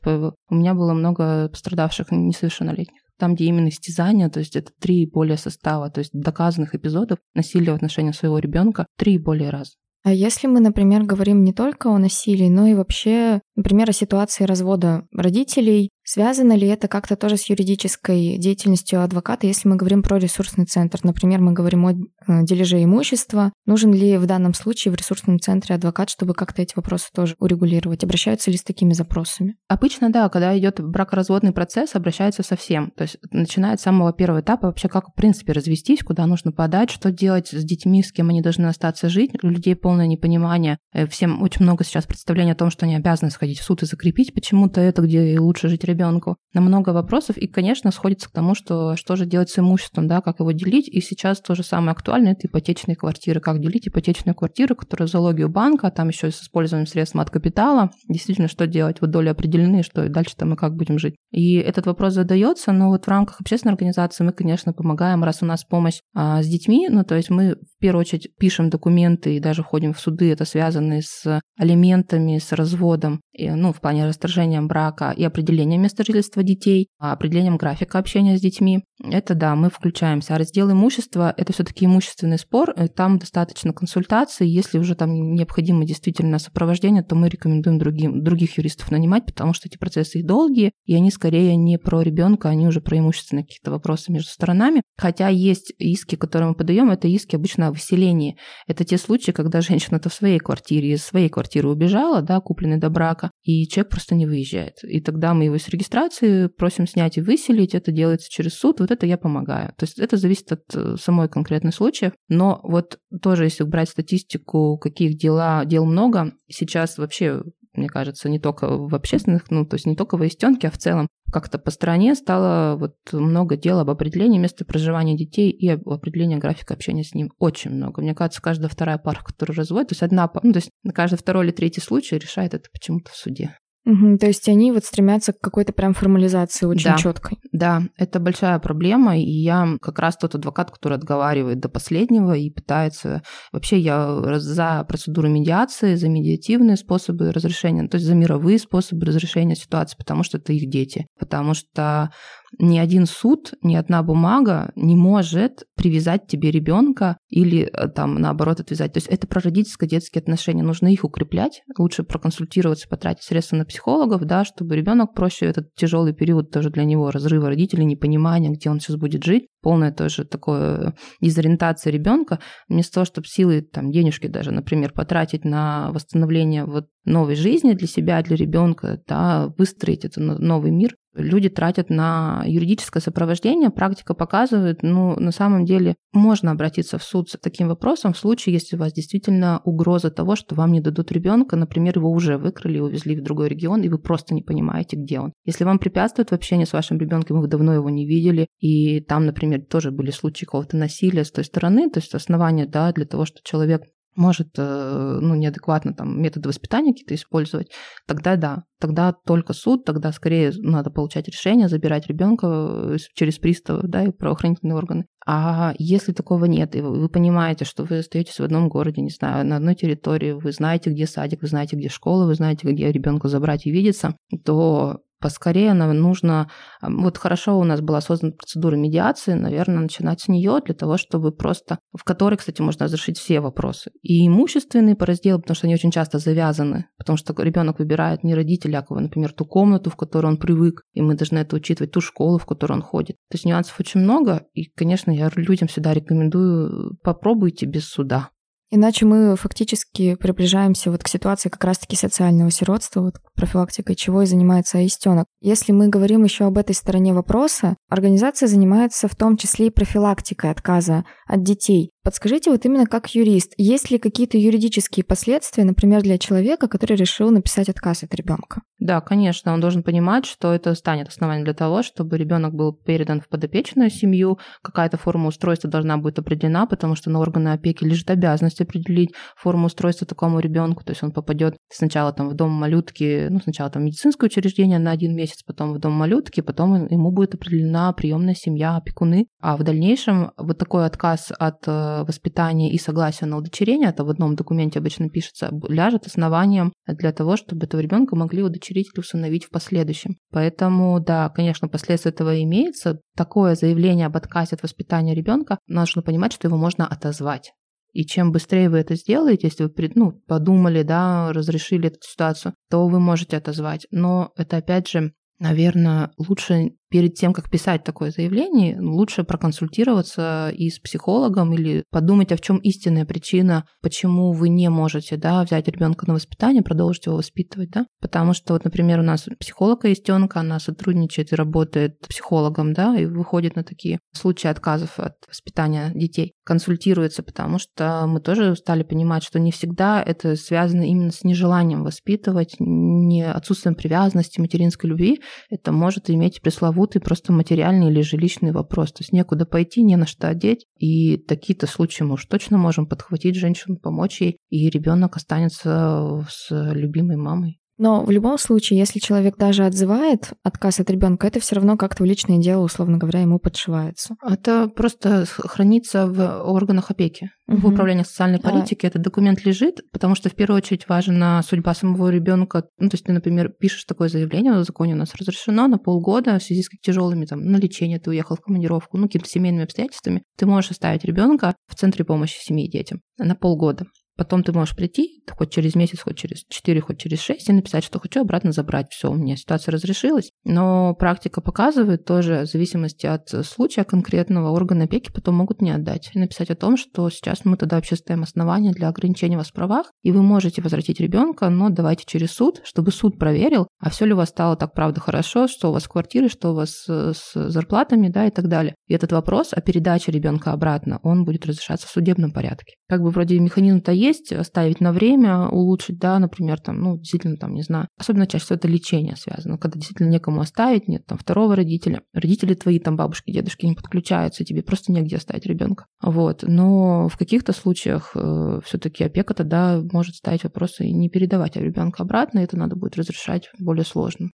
S2: у меня было много пострадавших несовершеннолетних там, где именно истязания, то есть это три и более состава, то есть доказанных эпизодов насилия в отношении своего ребенка три и более раз.
S1: А если мы, например, говорим не только о насилии, но и вообще, например, о ситуации развода родителей, Связано ли это как-то тоже с юридической деятельностью адвоката, если мы говорим про ресурсный центр? Например, мы говорим о э, дележе имущества. Нужен ли в данном случае в ресурсном центре адвокат, чтобы как-то эти вопросы тоже урегулировать? Обращаются ли с такими запросами?
S2: Обычно, да, когда идет бракоразводный процесс, обращаются со всем. То есть начинает с самого первого этапа вообще, как в принципе развестись, куда нужно подать, что делать с детьми, с кем они должны остаться жить. У людей полное непонимание. Э, всем очень много сейчас представлений о том, что они обязаны сходить в суд и закрепить почему-то это, где лучше жить ребенку, на много вопросов, и, конечно, сходится к тому, что что же делать с имуществом, да, как его делить, и сейчас то же самое актуально, это ипотечные квартиры, как делить ипотечную квартиру, которая в залоге у банка, а там еще с использованием средств от капитала, действительно, что делать, вот доли определены, что дальше-то мы как будем жить. И этот вопрос задается, но вот в рамках общественной организации мы, конечно, помогаем, раз у нас помощь а, с детьми, ну, то есть мы в первую очередь пишем документы и даже ходим в суды, это связанные с алиментами, с разводом, и, ну, в плане расторжения брака и определением места жительства детей, а определением графика общения с детьми. Это да, мы включаемся. А раздел имущества – это все-таки имущественный спор, там достаточно консультаций. Если уже там необходимо действительно сопровождение, то мы рекомендуем другим, других юристов нанимать, потому что эти процессы долгие, и они скорее не про ребенка, они уже про имущественные какие-то вопросы между сторонами. Хотя есть иски, которые мы подаем, это иски обычно о выселении. Это те случаи, когда женщина-то в своей квартире, из своей квартиры убежала, да, купленной до брака, и человек просто не выезжает. И тогда мы его с регистрации просим снять и выселить, это делается через суд, вот это я помогаю. То есть это зависит от э, самой конкретной случая. Но вот тоже, если брать статистику, каких дела, дел много, сейчас вообще мне кажется, не только в общественных, ну, то есть не только в Истенке, а в целом как-то по стране стало вот много дел об определении места проживания детей и об определении графика общения с ним. Очень много. Мне кажется, каждая вторая пара, которая разводит, то есть одна, ну, то есть каждый второй или третий случай решает это почему-то в суде.
S1: Угу, то есть они вот стремятся к какой-то прям формализации очень
S2: да,
S1: четкой.
S2: Да, это большая проблема, и я как раз тот адвокат, который отговаривает до последнего и пытается... Вообще я за процедуру медиации, за медиативные способы разрешения, то есть за мировые способы разрешения ситуации, потому что это их дети. Потому что ни один суд, ни одна бумага не может привязать тебе ребенка или э, там наоборот отвязать. То есть это про родительско-детские отношения. Нужно их укреплять, лучше проконсультироваться, потратить средства на психологов, да, чтобы ребенок проще этот тяжелый период тоже для него разрыва родителей, непонимания, где он сейчас будет жить, полная тоже такое дезориентация ребенка, вместо того, чтобы силы, там, денежки даже, например, потратить на восстановление вот новой жизни для себя, для ребенка, да, выстроить этот новый мир, люди тратят на юридическое сопровождение. Практика показывает, ну, на самом деле можно обратиться в суд с таким вопросом в случае, если у вас действительно угроза того, что вам не дадут ребенка, например, его уже выкрали, увезли в другой регион, и вы просто не понимаете, где он. Если вам препятствует в общении с вашим ребенком, вы давно его не видели, и там, например, тоже были случаи какого-то насилия с той стороны, то есть основания, да, для того, что человек может э, ну, неадекватно там методы воспитания какие-то использовать, тогда да, тогда только суд, тогда скорее надо получать решение, забирать ребенка э, через пристав, да, и правоохранительные органы. А если такого нет, и вы понимаете, что вы остаетесь в одном городе, не знаю, на одной территории, вы знаете, где садик, вы знаете, где школа, вы знаете, где ребенка забрать и видеться, то поскорее нам нужно... Вот хорошо у нас была создана процедура медиации, наверное, начинать с нее для того, чтобы просто... В которой, кстати, можно разрешить все вопросы. И имущественные по разделу, потому что они очень часто завязаны, потому что ребенок выбирает не родителя, а, например, ту комнату, в которой он привык, и мы должны это учитывать, ту школу, в которой он ходит. То есть нюансов очень много, и, конечно, я людям всегда рекомендую, попробуйте без суда.
S1: Иначе мы фактически приближаемся вот к ситуации как раз-таки социального сиротства, вот профилактикой чего и занимается Аистенок. Если мы говорим еще об этой стороне вопроса, организация занимается в том числе и профилактикой отказа от детей. Подскажите вот именно как юрист, есть ли какие-то юридические последствия, например, для человека, который решил написать отказ от ребенка?
S2: Да, конечно, он должен понимать, что это станет основанием для того, чтобы ребенок был передан в подопечную семью, какая-то форма устройства должна быть определена, потому что на органы опеки лежит обязанность определить форму устройства такому ребенку, то есть он попадет сначала там в дом малютки, ну сначала там медицинское учреждение на один месяц, потом в дом малютки, потом ему будет определена приемная семья, опекуны, а в дальнейшем вот такой отказ от э, воспитания и согласия на удочерение, это в одном документе обычно пишется, ляжет основанием для того, чтобы этого ребенка могли удочерить или усыновить в последующем. Поэтому, да, конечно, последствия этого имеется. Такое заявление об отказе от воспитания ребенка нужно понимать, что его можно отозвать. И чем быстрее вы это сделаете, если вы ну, подумали, да, разрешили эту ситуацию, то вы можете отозвать. Но это, опять же, наверное, лучше перед тем, как писать такое заявление, лучше проконсультироваться и с психологом или подумать, а в чем истинная причина, почему вы не можете да, взять ребенка на воспитание, продолжить его воспитывать. Да? Потому что, вот, например, у нас психолог Истенка, она сотрудничает и работает психологом, да, и выходит на такие случаи отказов от воспитания детей, консультируется, потому что мы тоже стали понимать, что не всегда это связано именно с нежеланием воспитывать, не отсутствием привязанности, материнской любви. Это может иметь пресловутый пресловутый просто материальный или жилищный вопрос. То есть некуда пойти, не на что одеть. И такие-то случаи мы уж точно можем подхватить женщину, помочь ей, и ребенок останется с любимой мамой.
S1: Но в любом случае, если человек даже отзывает отказ от ребенка, это все равно как-то в личное дело, условно говоря, ему подшивается.
S2: Это просто хранится в органах опеки. Угу. В управлении социальной политики да. этот документ лежит, потому что в первую очередь важна судьба самого ребенка. Ну, то есть ты, например, пишешь такое заявление, в законе у нас разрешено на полгода в связи с тяжелыми там на лечение, ты уехал в командировку, ну, какими-то семейными обстоятельствами, ты можешь оставить ребенка в центре помощи семье и детям на полгода. Потом ты можешь прийти, хоть через месяц, хоть через 4, хоть через 6, и написать, что хочу обратно забрать. Все, у меня ситуация разрешилась. Но практика показывает тоже, в зависимости от случая конкретного, органы опеки потом могут не отдать. И написать о том, что сейчас мы тогда вообще ставим основания для ограничения вас в правах, и вы можете возвратить ребенка, но давайте через суд, чтобы суд проверил, а все ли у вас стало так правда хорошо, что у вас с квартирой, что у вас с зарплатами, да, и так далее. И этот вопрос о передаче ребенка обратно, он будет разрешаться в судебном порядке. Как бы вроде механизм-то есть, оставить на время, улучшить, да, например, там, ну, действительно, там, не знаю, особенно чаще всего это лечение связано, когда действительно некому оставить, нет там второго родителя, родители твои, там, бабушки, дедушки не подключаются, тебе просто негде оставить ребенка. Вот, но в каких-то случаях э, все-таки опека тогда может ставить вопросы и не передавать ребенка обратно, это надо будет разрешать более сложно.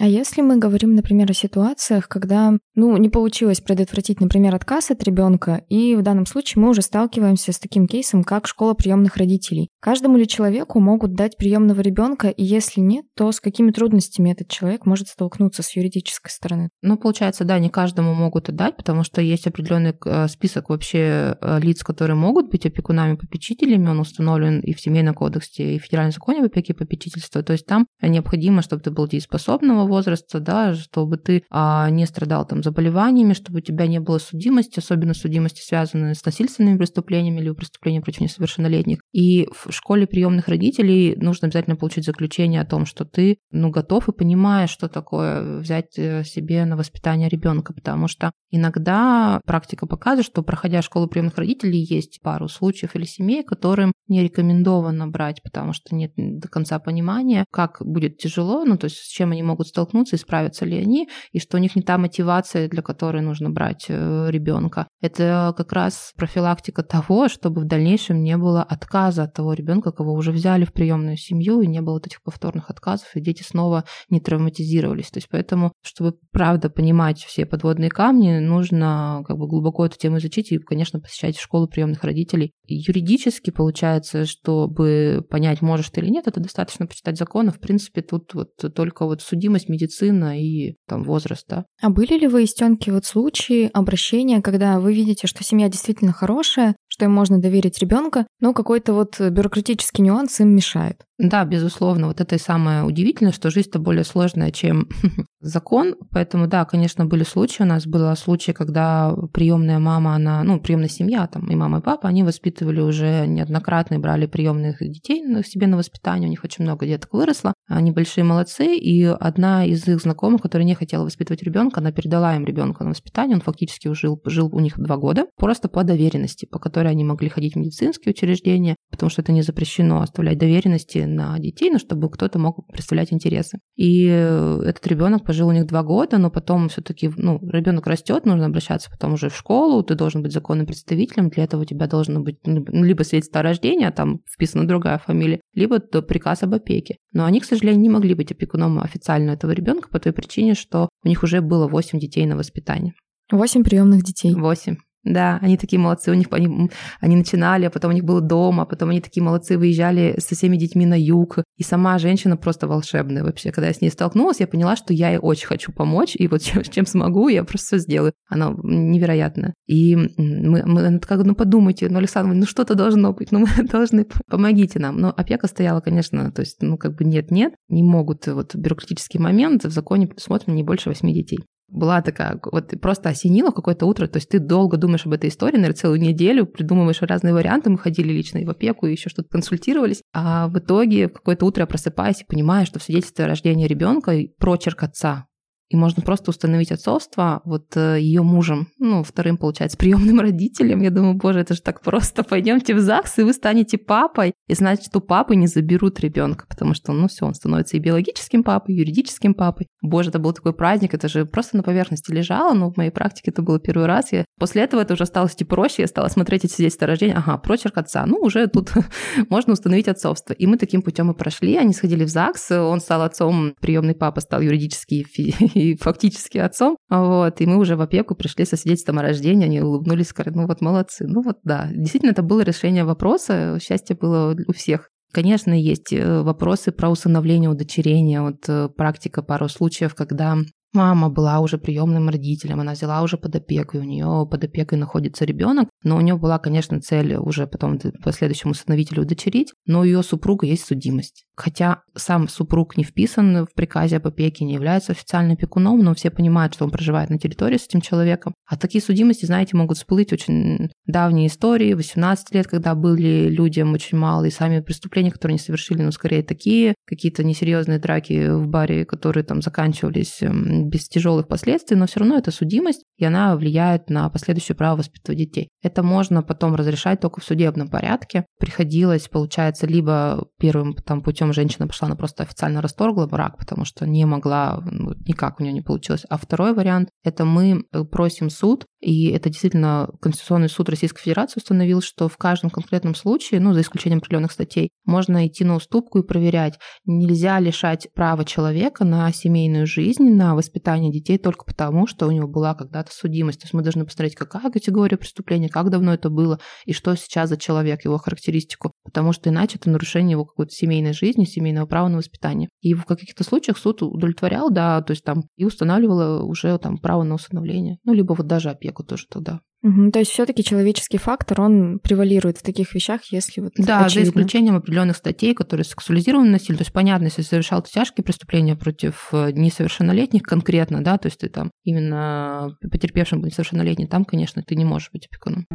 S1: А если мы говорим, например, о ситуациях, когда, ну, не получилось предотвратить, например, отказ от ребенка, и в данном случае мы уже сталкиваемся с таким кейсом, как школа приемных родителей. Каждому ли человеку могут дать приемного ребенка, и если нет, то с какими трудностями этот человек может столкнуться с юридической стороны?
S2: Ну, получается, да, не каждому могут отдать, потому что есть определенный э, список вообще э, лиц, которые могут быть опекунами, попечителями, он установлен и в Семейном кодексе, и в Федеральном законе об опеке и попечительства. То есть там необходимо, чтобы ты был дееспособного возраста, да, чтобы ты а, не страдал там заболеваниями, чтобы у тебя не было судимости, особенно судимости, связанные с насильственными преступлениями или преступлениями против несовершеннолетних. И в школе приемных родителей нужно обязательно получить заключение о том, что ты ну, готов и понимаешь, что такое взять э, себе на воспитание ребенка, потому что иногда практика показывает, что проходя школу приемных родителей, есть пару случаев или семей, которым не рекомендовано брать, потому что нет до конца понимания, как будет тяжело, ну то есть с чем они могут столкнуться столкнутся и справятся ли они, и что у них не та мотивация, для которой нужно брать э, ребенка. Это как раз профилактика того, чтобы в дальнейшем не было отказа от того ребенка, кого уже взяли в приемную семью, и не было вот этих повторных отказов, и дети снова не травматизировались. То есть поэтому, чтобы правда понимать все подводные камни, нужно как бы глубоко эту тему изучить и, конечно, посещать школу приемных родителей. Юридически получается, чтобы понять, можешь ты или нет, это достаточно почитать законы. В принципе, тут вот только вот судимость, медицина и там возраст, да.
S1: А были ли вы, Истенки, вот случаи обращения, когда вы видите, что семья действительно хорошая, что им можно доверить ребенка, но какой-то вот бюрократический нюанс им мешает?
S2: Да, безусловно, вот это и самое удивительное, что жизнь-то более сложная, чем закон. Поэтому, да, конечно, были случаи. У нас был случай, когда приемная мама, она, ну, приемная семья, там, и мама, и папа, они воспитывали уже неоднократно и брали приемных детей на себе на воспитание. У них очень много деток выросло. Они большие молодцы. И одна из их знакомых, которая не хотела воспитывать ребенка, она передала им ребенка на воспитание. Он фактически жил, жил у них два года, просто по доверенности, по которой они могли ходить в медицинские учреждения, потому что это не запрещено оставлять доверенности на детей, но чтобы кто-то мог представлять интересы. И э, этот ребенок пожил у них два года, но потом все-таки, ну, ребенок растет, нужно обращаться потом уже в школу, ты должен быть законным представителем, для этого у тебя должно быть ну, либо свидетельство о рождении, а там вписана другая фамилия, либо приказ об опеке. Но они, к сожалению, не могли быть опекуном официально этого ребенка по той причине, что у них уже было 8 детей на воспитание.
S1: Восемь приемных детей.
S2: Восемь. Да, они такие молодцы, у них они, они начинали, а потом у них было дома, а потом они такие молодцы, выезжали со всеми детьми на юг. И сама женщина просто волшебная вообще. Когда я с ней столкнулась, я поняла, что я ей очень хочу помочь, и вот чем, чем смогу, я просто все сделаю. Она невероятная. И мы, мы она такая, ну подумайте, ну, Александр, ну что-то должно быть, ну мы должны, помогите нам. Но опека стояла, конечно, то есть, ну как бы нет-нет, не могут, вот бюрократический момент, в законе предусмотрено не больше восьми детей была такая, вот просто осенила какое-то утро, то есть ты долго думаешь об этой истории, наверное, целую неделю, придумываешь разные варианты, мы ходили лично и в опеку, и еще что-то консультировались, а в итоге в какое-то утро я просыпаюсь и понимаю, что в свидетельстве о рождении ребенка прочерк отца, и можно просто установить отцовство вот э, ее мужем, ну, вторым, получается, приемным родителем. Я думаю, боже, это же так просто. Пойдемте в ЗАГС, и вы станете папой. И значит, что папы не заберут ребенка, потому что, ну, все, он становится и биологическим папой, и юридическим папой. Боже, это был такой праздник, это же просто на поверхности лежало, но в моей практике это было первый раз. Я... После этого это уже стало идти проще, я стала смотреть эти свидетельства рождения, ага, прочерк отца, ну, уже тут можно установить отцовство. И мы таким путем и прошли, они сходили в ЗАГС, он стал отцом, приемный папа стал юридический и фактически отцом. Вот, и мы уже в опеку пришли со свидетельством о рождении, они улыбнулись, сказали, ну вот молодцы. Ну вот да, действительно, это было решение вопроса, счастье было у всех. Конечно, есть э, вопросы про усыновление, удочерение. Вот э, практика пару случаев, когда Мама была уже приемным родителем, она взяла уже под опеку, и у нее под опекой находится ребенок, но у нее была, конечно, цель уже потом последующему усыновителю удочерить, но у ее супруга есть судимость. Хотя сам супруг не вписан в приказе об опеке, не является официальным опекуном, но все понимают, что он проживает на территории с этим человеком. А такие судимости, знаете, могут всплыть очень давние истории, 18 лет, когда были людям очень мало, и сами преступления, которые они совершили, ну, скорее такие, какие-то несерьезные драки в баре, которые там заканчивались эм, без тяжелых последствий, но все равно это судимость, и она влияет на последующее право воспитывать детей. Это можно потом разрешать только в судебном порядке. Приходилось, получается, либо первым там путем женщина пошла, она просто официально расторгла брак, потому что не могла, ну, никак у нее не получилось. А второй вариант – это мы э, просим суд, и это действительно Конституционный суд Российской Федерации установил, что в каждом конкретном случае, ну, за исключением определенных статей, можно идти на уступку и проверять. Нельзя лишать права человека на семейную жизнь, на воспитание воспитания детей только потому, что у него была когда-то судимость. То есть мы должны посмотреть, какая категория преступления, как давно это было, и что сейчас за человек, его характеристику. Потому что иначе это нарушение его какой-то семейной жизни, семейного права на воспитание. И в каких-то случаях суд удовлетворял, да, то есть там и устанавливало уже там право на усыновление. Ну, либо вот даже опеку тоже тогда.
S1: Угу, то есть все-таки человеческий фактор, он превалирует в таких вещах, если вот
S2: Да, очевидно. за исключением определенных статей, которые сексуализированы насилие. То есть понятно, если совершал тяжкие преступления против э, несовершеннолетних конкретно, да, то есть ты там именно потерпевшим был несовершеннолетний, там, конечно, ты не можешь быть опекуном.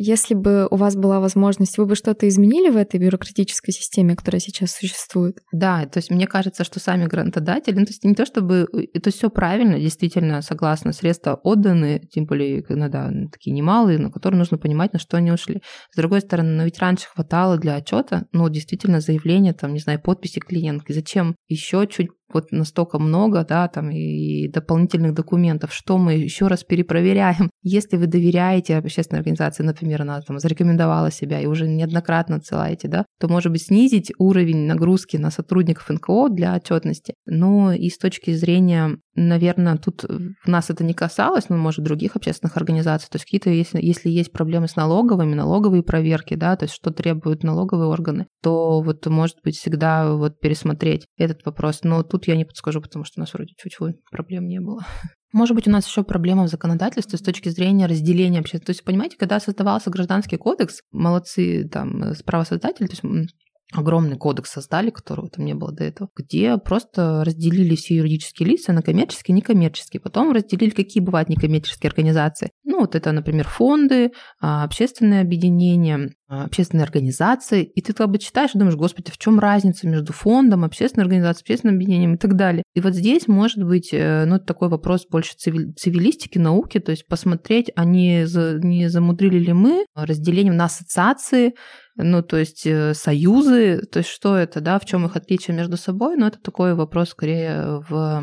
S1: Если бы у вас была возможность, вы бы что-то изменили в этой бюрократической системе, которая сейчас существует?
S2: Да, то есть мне кажется, что сами грантодатели, ну, то есть не то чтобы, это все правильно, действительно, согласна, средства отданы, тем более иногда такие немалые, но которые нужно понимать, на что они ушли. С другой стороны, но ведь раньше хватало для отчета, ну, действительно, заявления, там, не знаю, подписи клиентки. Зачем еще чуть вот настолько много, да, там и дополнительных документов, что мы еще раз перепроверяем. Если вы доверяете общественной организации, например, она там зарекомендовала себя и уже неоднократно отсылаете, да, то, может быть, снизить уровень нагрузки на сотрудников НКО для отчетности. Но и с точки зрения, наверное, тут нас это не касалось, но, может, других общественных организаций, то есть какие-то, если, если есть проблемы с налоговыми, налоговые проверки, да, то есть что требуют налоговые органы, то вот, может быть, всегда вот пересмотреть этот вопрос. Но тут тут я не подскажу, потому что у нас вроде чуть-чуть проблем не было. Может быть, у нас еще проблема в законодательстве с точки зрения разделения общества. То есть, понимаете, когда создавался гражданский кодекс, молодцы там правосоздатели, то есть огромный кодекс создали, которого там не было до этого, где просто разделили все юридические лица на коммерческие и некоммерческие. Потом разделили, какие бывают некоммерческие организации. Ну, вот это, например, фонды, а, общественные объединения, а, общественные организации. И ты как бы читаешь и думаешь, господи, в чем разница между фондом, общественной организацией, общественным объединением и так далее. И вот здесь может быть, э, ну, такой вопрос больше цивилистики, науки, то есть посмотреть, а не, не замудрили ли мы разделением на ассоциации, ну, то есть э, союзы, то есть что это, да, в чем их отличие между собой, но это такой вопрос скорее в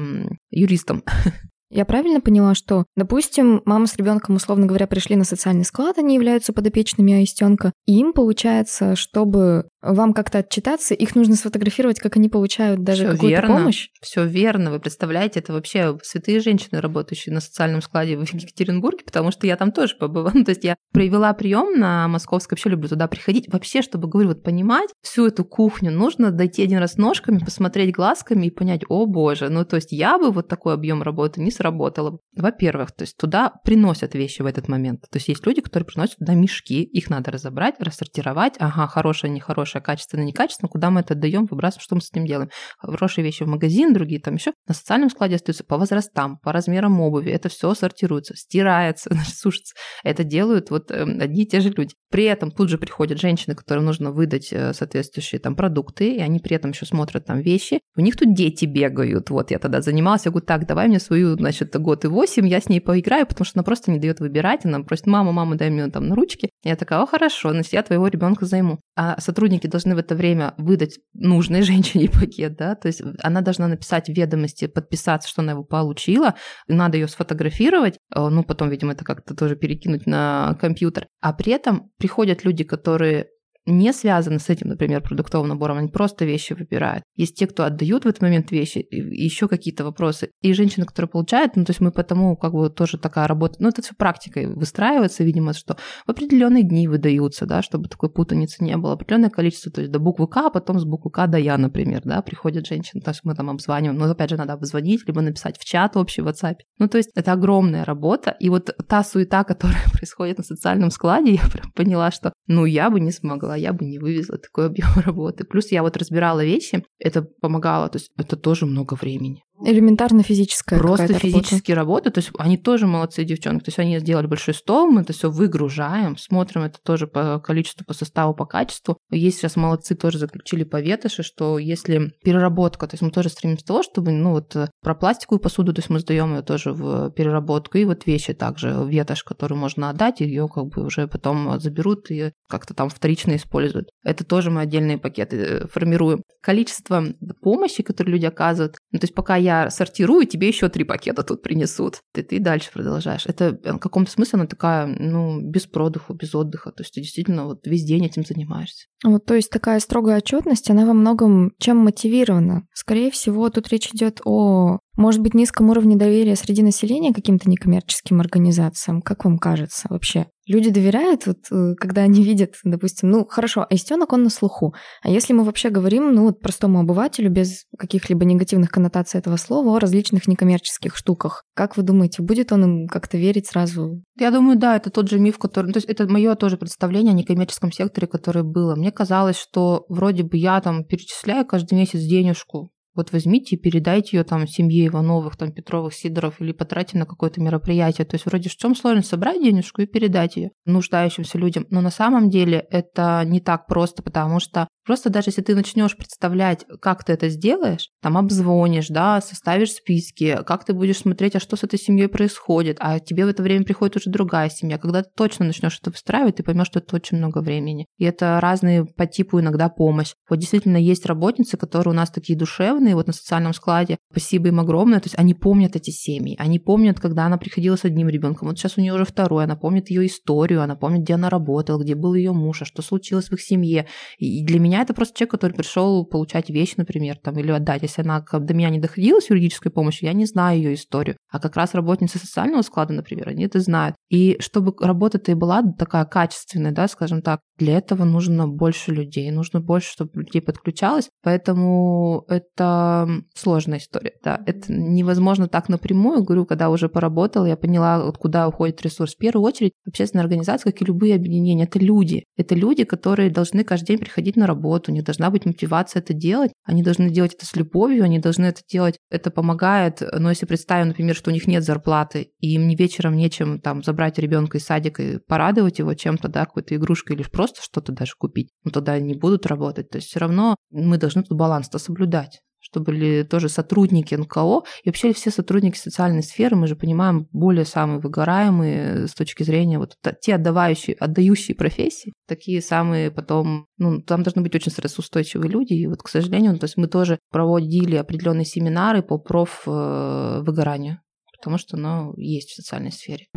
S2: юристам.
S1: Я правильно поняла, что, допустим, мама с ребенком, условно говоря, пришли на социальный склад, они являются подопечными аистенка, и им получается, чтобы вам как-то отчитаться, их нужно сфотографировать, как они получают даже какую-то помощь.
S2: Все верно. Вы представляете, это вообще святые женщины, работающие на социальном складе в Екатеринбурге, потому что я там тоже побывала. То есть я провела прием на Московской, вообще люблю туда приходить. Вообще, чтобы, говорю, вот понимать всю эту кухню, нужно дойти один раз ножками, посмотреть глазками и понять, о боже, ну то есть я бы вот такой объем работы не сработала. Во-первых, то есть туда приносят вещи в этот момент. То есть есть люди, которые приносят туда мешки, их надо разобрать, рассортировать, ага, хорошее, качественное, некачественное, куда мы это отдаем, выбрасываем, что мы с этим делаем. Хорошие вещи в магазин, другие там еще. На социальном складе остаются по возрастам, по размерам обуви. Это все сортируется, стирается, сушится. Это делают вот э, одни и те же люди. При этом тут же приходят женщины, которым нужно выдать э, соответствующие там продукты, и они при этом еще смотрят там вещи. У них тут дети бегают. Вот я тогда занималась, я говорю, так, давай мне свою, значит, год и восемь, я с ней поиграю, потому что она просто не дает выбирать, она просит, мама, мама, дай мне там на ручки. Я такая, о, хорошо, значит, я твоего ребенка займу. А сотрудники должны в это время выдать нужной женщине пакет, да, то есть она должна написать ведомости, подписаться, что она его получила, надо ее сфотографировать, э, ну, потом, видимо, это как-то тоже перекинуть на компьютер. А при этом приходят люди, которые не связаны с этим, например, продуктовым набором, они просто вещи выбирают. Есть те, кто отдают в этот момент вещи, и еще какие-то вопросы. И женщины, которые получают, ну, то есть мы потому как бы тоже такая работа, ну, это все практикой выстраивается, видимо, что в определенные дни выдаются, да, чтобы такой путаницы не было. Определенное количество, то есть до буквы К, а потом с буквы К до Я, например, да, приходят женщины, то есть мы там обзваниваем, но опять же надо обзвонить, либо написать в чат общий в WhatsApp. Ну, то есть это огромная работа, и вот та суета, которая происходит на социальном складе, я прям поняла, что, ну, я бы не смогла я бы не вывезла такой объем работы. Плюс я вот разбирала вещи, это помогало, то есть это тоже много времени.
S1: Элементарно физическая
S2: Просто физические работы. То есть они тоже молодцы, девчонки. То есть они сделали большой стол, мы это все выгружаем, смотрим это тоже по количеству, по составу, по качеству. Есть сейчас молодцы тоже заключили по ветоши, что если переработка, то есть мы тоже стремимся тому, чтобы, ну вот э, про пластиковую посуду, то есть мы сдаем ее тоже в переработку, и вот вещи также, ветошь, которую можно отдать, ее как бы уже потом заберут и как-то там вторично используют. Это тоже мы отдельные пакеты э, формируем. Количество помощи, которую люди оказывают, ну, то есть пока я сортирую, тебе еще три пакета тут принесут. Ты, ты дальше продолжаешь. Это в каком-то смысле она такая, ну, без продыху, без отдыха. То есть ты действительно вот весь день этим занимаешься.
S1: Вот, то есть такая строгая отчетность, она во многом чем мотивирована? Скорее всего, тут речь идет о может быть, низком уровне доверия среди населения каким-то некоммерческим организациям? Как вам кажется вообще? Люди доверяют, вот, э, когда они видят, допустим, ну, хорошо, аистенок, он на слуху. А если мы вообще говорим, ну, вот простому обывателю, без каких-либо негативных коннотаций этого слова, о различных некоммерческих штуках, как вы думаете, будет он им как-то верить сразу?
S2: Я думаю, да, это тот же миф, который... То есть это мое тоже представление о некоммерческом секторе, которое было. Мне казалось, что вроде бы я там перечисляю каждый месяц денежку Вот возьмите и передайте ее там семье Ивановых, там Петровых, Сидоров или потратьте на какое-то мероприятие. То есть вроде в чем сложность собрать денежку и передать ее нуждающимся людям. Но на самом деле это не так просто, потому что Просто даже если ты начнешь представлять, как ты это сделаешь, там обзвонишь, да, составишь списки, как ты будешь смотреть, а что с этой семьей происходит, а тебе в это время приходит уже другая семья. Когда ты точно начнешь это выстраивать, ты поймешь, что это очень много времени. И это разные по типу иногда помощь. Вот действительно есть работницы, которые у нас такие душевные, вот на социальном складе. Спасибо им огромное. То есть они помнят эти семьи, они помнят, когда она приходила с одним ребенком. Вот сейчас у нее уже второй, она помнит ее историю, она помнит, где она работала, где был ее муж, а что случилось в их семье. И для меня это просто человек, который пришел получать вещь, например, там, или отдать. Если она до меня не доходила с юридической помощью, я не знаю ее историю. А как раз работницы социального склада, например, они это знают. И чтобы работа-то и была такая качественная, да, скажем так, для этого нужно больше людей, нужно больше, чтобы людей подключалось. Поэтому это сложная история, да. Это невозможно так напрямую. Говорю, когда уже поработала, я поняла, куда уходит ресурс. В первую очередь, общественная организация, как и любые объединения, это люди. Это люди, которые должны каждый день приходить на работу, у них должна быть мотивация это делать, они должны делать это с любовью, они должны это делать, это помогает. Но если представим, например, что у них нет зарплаты, и им ни вечером нечем там забрать ребенка из садика и порадовать его чем-то, да, какой-то игрушкой или просто что-то даже купить, ну тогда они будут работать. То есть все равно мы должны тут баланс-то соблюдать что были тоже сотрудники НКО, и вообще все сотрудники социальной сферы, мы же понимаем, более самые выгораемые с точки зрения вот те отдавающие, отдающие профессии, такие самые потом, ну, там должны быть очень стрессоустойчивые люди, и вот, к сожалению, то есть мы тоже проводили определенные семинары по проф э, выгоранию, потому что оно есть в социальной сфере.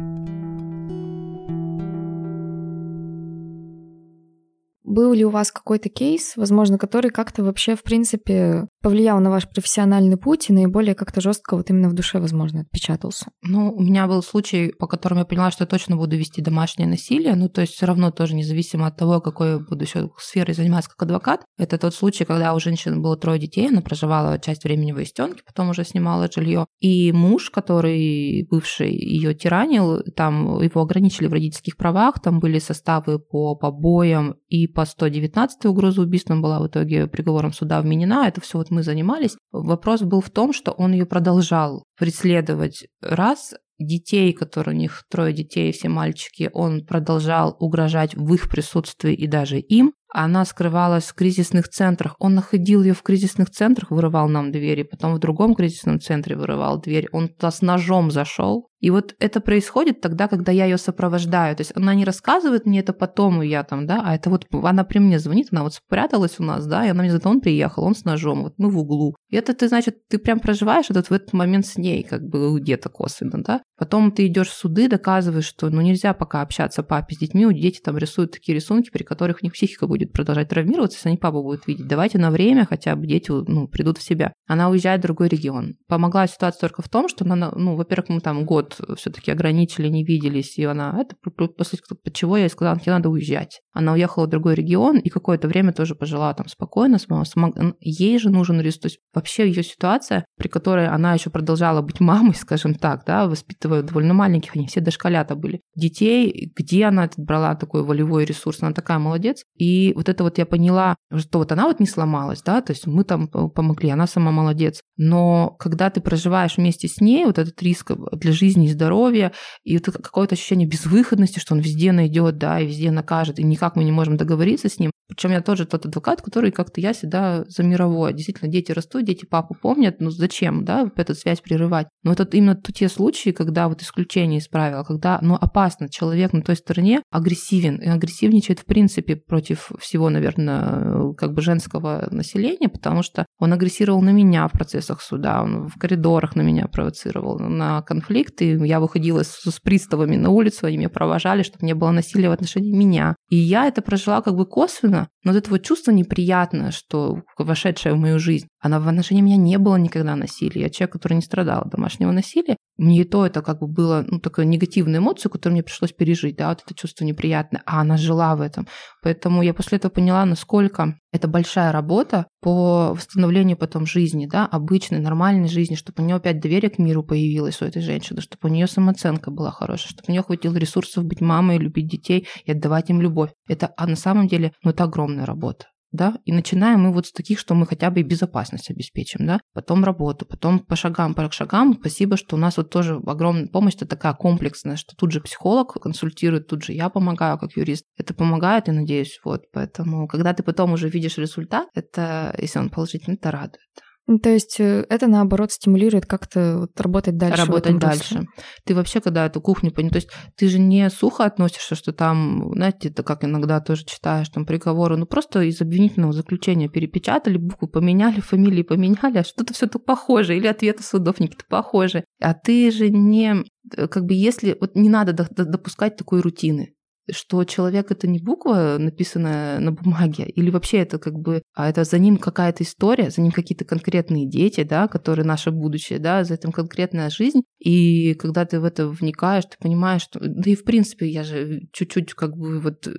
S1: Был ли у вас какой-то кейс, возможно, который как-то вообще, в принципе, повлиял на ваш профессиональный путь и наиболее как-то жестко вот именно в душе, возможно, отпечатался?
S2: Ну, у меня был случай, по которому я поняла, что я точно буду вести домашнее насилие, ну, то есть все равно тоже независимо от того, какой я буду еще сферой заниматься как адвокат. Это тот случай, когда у женщины было трое детей, она проживала часть времени в Истенке, потом уже снимала жилье. И муж, который бывший ее тиранил, там его ограничили в родительских правах, там были составы по побоям и по 119 угроза убийством была в итоге приговором суда вменена. Это все вот мы занимались. Вопрос был в том, что он ее продолжал преследовать раз, детей, которые у них трое детей, все мальчики, он продолжал угрожать в их присутствии и даже им. Она скрывалась в кризисных центрах. Он находил ее в кризисных центрах, вырывал нам двери, потом в другом кризисном центре вырывал дверь. Он туда с ножом зашел, и вот это происходит тогда, когда я ее сопровождаю. То есть она не рассказывает мне это потом, и я там, да, а это вот она при мне звонит, она вот спряталась у нас, да, и она мне говорит, он приехал, он с ножом, вот мы в углу. И это ты, значит, ты прям проживаешь этот в этот момент с ней, как бы где-то косвенно, да. Потом ты идешь в суды, доказываешь, что ну нельзя пока общаться папе с детьми, у дети там рисуют такие рисунки, при которых у них психика будет продолжать травмироваться, если они папу будут видеть. Давайте на время хотя бы дети ну, придут в себя. Она уезжает в другой регион. Помогла ситуация только в том, что она, ну, во-первых, мы там год все-таки ограничили, не виделись, и она, это после чего я ей сказала, тебе надо уезжать. Она уехала в другой регион и какое-то время тоже пожила там спокойно, смог... ей же нужен ресурс. То есть вообще ее ситуация, при которой она еще продолжала быть мамой, скажем так, да, воспитывая довольно маленьких, они все дошколята были, детей, где она брала такой волевой ресурс, она такая молодец. И вот это вот я поняла, что вот она вот не сломалась, да, то есть мы там помогли, она сама молодец. Но когда ты проживаешь вместе с ней, вот этот риск для жизни и здоровья, и вот какое-то ощущение безвыходности, что он везде найдет, да, и везде накажет, и никак мы не можем договориться с ним. Причем я тоже тот адвокат, который как-то я всегда за мировое. Действительно, дети растут, дети папу помнят, ну зачем, да, эту связь прерывать. Но это именно те случаи, когда вот исключение из правил, когда, ну, опасно, человек на той стороне агрессивен, и агрессивничает в принципе против всего, наверное, как бы женского населения, потому что он агрессировал на меня в процессах суда, он в коридорах на меня провоцировал на конфликты. Я выходила с, с приставами на улицу, они меня провожали, чтобы не было насилия в отношении меня. И я это прожила как бы косвенно, но вот это вот чувство неприятное, что вошедшее в мою жизнь, она в отношении меня не было никогда насилия. Я человек, который не страдал от домашнего насилия. Мне и то это как бы было, ну, такая негативная эмоция, которую мне пришлось пережить, да, вот это чувство неприятное. А она жила в этом. Поэтому я после этого поняла, насколько это большая работа по восстановлению потом жизни, да, обычной, нормальной жизни, чтобы у нее опять доверие к миру появилось у этой женщины, чтобы у нее самооценка была хорошая, чтобы у нее хватило ресурсов быть мамой, любить детей и отдавать им любовь. Это а на самом деле, ну, это огромная работа. Да, и начинаем мы вот с таких, что мы хотя бы и безопасность обеспечим, да, потом работу, потом по шагам, по шагам. Спасибо, что у нас вот тоже огромная помощь, это такая комплексная, что тут же психолог консультирует, тут же я помогаю как юрист. Это помогает, я надеюсь, вот, поэтому, когда ты потом уже видишь результат, это, если он положительный, это радует.
S1: Ну, то есть э, это, наоборот, стимулирует как-то вот работать дальше.
S2: Работать дальше. Ты вообще, когда эту кухню понял, то есть ты же не сухо относишься, что там, знаете, это как иногда тоже читаешь, там приговоры, ну просто из обвинительного заключения перепечатали, букву поменяли, фамилии поменяли, а что-то все то похоже, или ответы судов какие-то похожи. А ты же не, э, как бы если, вот не надо допускать такой рутины что человек это не буква, написанная на бумаге, или вообще это как бы, а это за ним какая-то история, за ним какие-то конкретные дети, да, которые наше будущее, да, за этим конкретная жизнь. И когда ты в это вникаешь, ты понимаешь, что, да и в принципе я же чуть-чуть как бы вот э,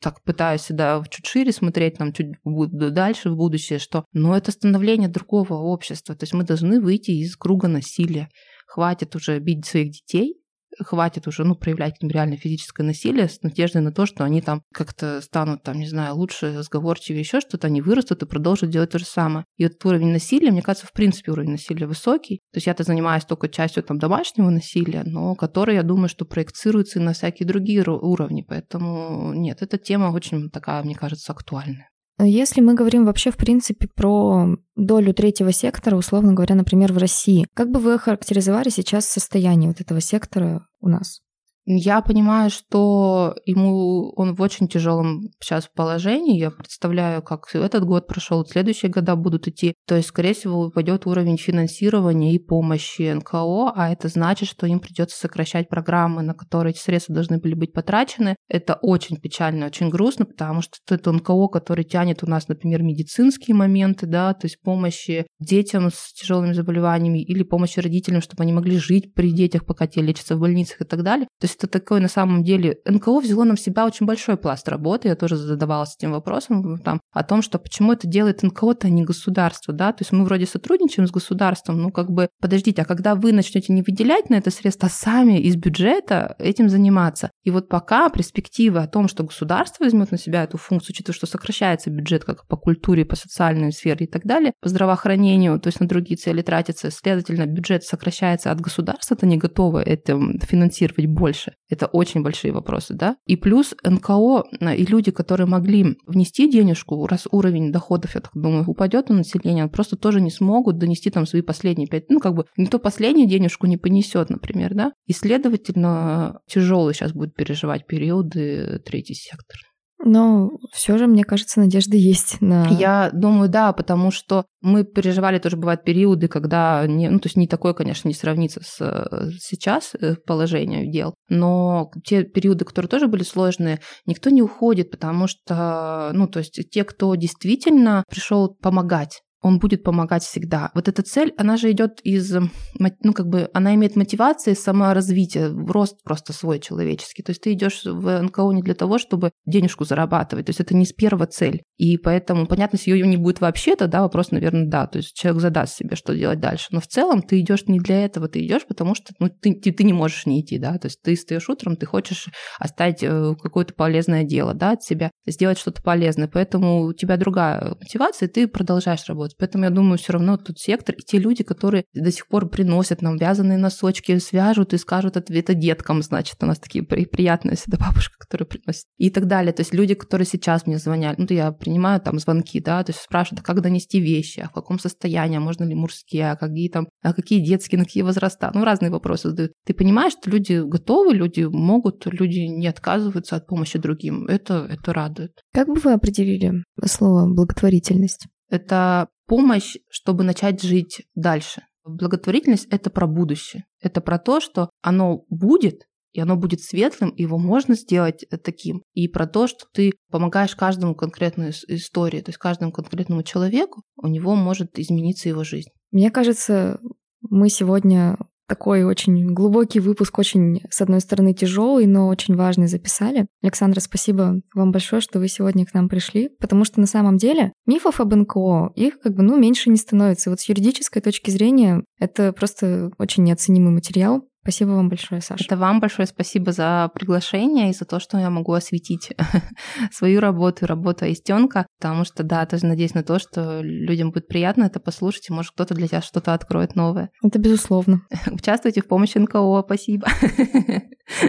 S2: так пытаюсь всегда чуть шире смотреть, нам чуть дальше в будущее, что, но это становление другого общества, то есть мы должны выйти из круга насилия. Хватит уже бить своих детей, хватит уже, ну, проявлять к реально физическое насилие с надеждой на то, что они там как-то станут, там, не знаю, лучше, сговорчивее, еще что-то, они вырастут и продолжат делать то же самое. И вот уровень насилия, мне кажется, в принципе, уровень насилия высокий. То есть я-то занимаюсь только частью там домашнего насилия, но который, я думаю, что проецируется и на всякие другие уровни. Поэтому нет, эта тема очень такая, мне кажется, актуальная.
S1: Если мы говорим вообще, в принципе, про долю третьего сектора, условно говоря, например, в России, как бы вы охарактеризовали сейчас состояние вот этого сектора у нас?
S2: Я понимаю, что ему он в очень тяжелом сейчас положении. Я представляю, как этот год прошел, следующие года будут идти. То есть, скорее всего, упадет уровень финансирования и помощи НКО, а это значит, что им придется сокращать программы, на которые эти средства должны были быть потрачены. Это очень печально, очень грустно, потому что это НКО, который тянет у нас, например, медицинские моменты, да, то есть помощи детям с тяжелыми заболеваниями или помощи родителям, чтобы они могли жить при детях, пока те лечатся в больницах и так далее. То есть это такое на самом деле... НКО взяло на себя очень большой пласт работы, я тоже задавалась этим вопросом там, о том, что почему это делает НКО-то, а не государство, да, то есть мы вроде сотрудничаем с государством, ну как бы, подождите, а когда вы начнете не выделять на это средства, а сами из бюджета этим заниматься? И вот пока перспективы о том, что государство возьмет на себя эту функцию, учитывая, что сокращается бюджет как по культуре, по социальной сфере и так далее, по здравоохранению, то есть на другие цели тратится, следовательно, бюджет сокращается от государства, это не готово это финансировать больше. Это очень большие вопросы, да. И плюс НКО э, и люди, которые могли внести денежку, раз уровень доходов, я так думаю, упадет у населения, просто тоже не смогут донести там свои последние пять, ну как бы никто последнюю денежку не понесет, например, да. И следовательно, тяжелый сейчас будет переживать периоды третий сектор.
S1: Но все же, мне кажется, надежда есть на...
S2: Я думаю, да, потому что мы переживали, тоже бывают периоды, когда, не, ну, то есть не такое, конечно, не сравнится с э, сейчас э, положением дел, но те периоды, которые тоже были сложные, никто не уходит, потому что, ну, то есть те, кто действительно пришел помогать, он будет помогать всегда. Вот эта цель, она же идет из, ну как бы, она имеет мотивации саморазвития, рост просто свой человеческий. То есть ты идешь в НКО не для того, чтобы денежку зарабатывать. То есть это не с первого цель. И поэтому, понятно, если ее не будет вообще, то да, вопрос, наверное, да. То есть человек задаст себе, что делать дальше. Но в целом ты идешь не для этого, ты идешь, потому что ну, ты, ты, не можешь не идти, да. То есть ты стоишь утром, ты хочешь оставить э, какое-то полезное дело, да, от себя, сделать что-то полезное. Поэтому у тебя другая мотивация, и ты продолжаешь работать. Поэтому я думаю, все равно тут сектор и те люди, которые до сих пор приносят нам вязаные носочки, свяжут и скажут это, деткам, значит, у нас такие приятные всегда бабушка, которая приносит и так далее. То есть люди, которые сейчас мне звонят, ну, я принимаю там звонки, да, то есть спрашивают, а как донести вещи, а в каком состоянии, а можно ли мужские, а какие там, а какие детские, на какие возраста, ну, разные вопросы задают. Ты понимаешь, что люди готовы, люди могут, люди не отказываются от помощи другим. Это, это радует.
S1: Как бы вы определили слово благотворительность?
S2: Это помощь, чтобы начать жить дальше. Благотворительность – это про будущее. Это про то, что оно будет, и оно будет светлым, и его можно сделать э, таким. И про то, что ты помогаешь каждому конкретной истории, то есть каждому конкретному человеку, у него может измениться его жизнь.
S1: Мне кажется, мы сегодня такой очень глубокий выпуск, очень, с одной стороны, тяжелый, но очень важный записали. Александра, спасибо вам большое, что вы сегодня к нам пришли, потому что на самом деле мифов об НКО, их как бы, ну, меньше не становится. Вот с юридической точки зрения это просто очень неоценимый материал, Спасибо вам большое, Саша.
S2: Это вам большое спасибо за приглашение и за то, что я могу осветить свою работу и работу Аистенка, потому что, да, тоже надеюсь на то, что людям будет приятно это послушать, и, может, кто-то для тебя что-то откроет новое.
S1: Это безусловно.
S2: Участвуйте в помощи НКО. Спасибо.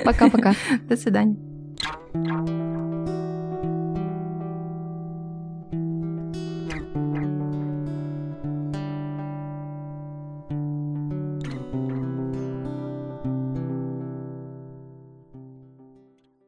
S1: Пока-пока.
S2: До свидания.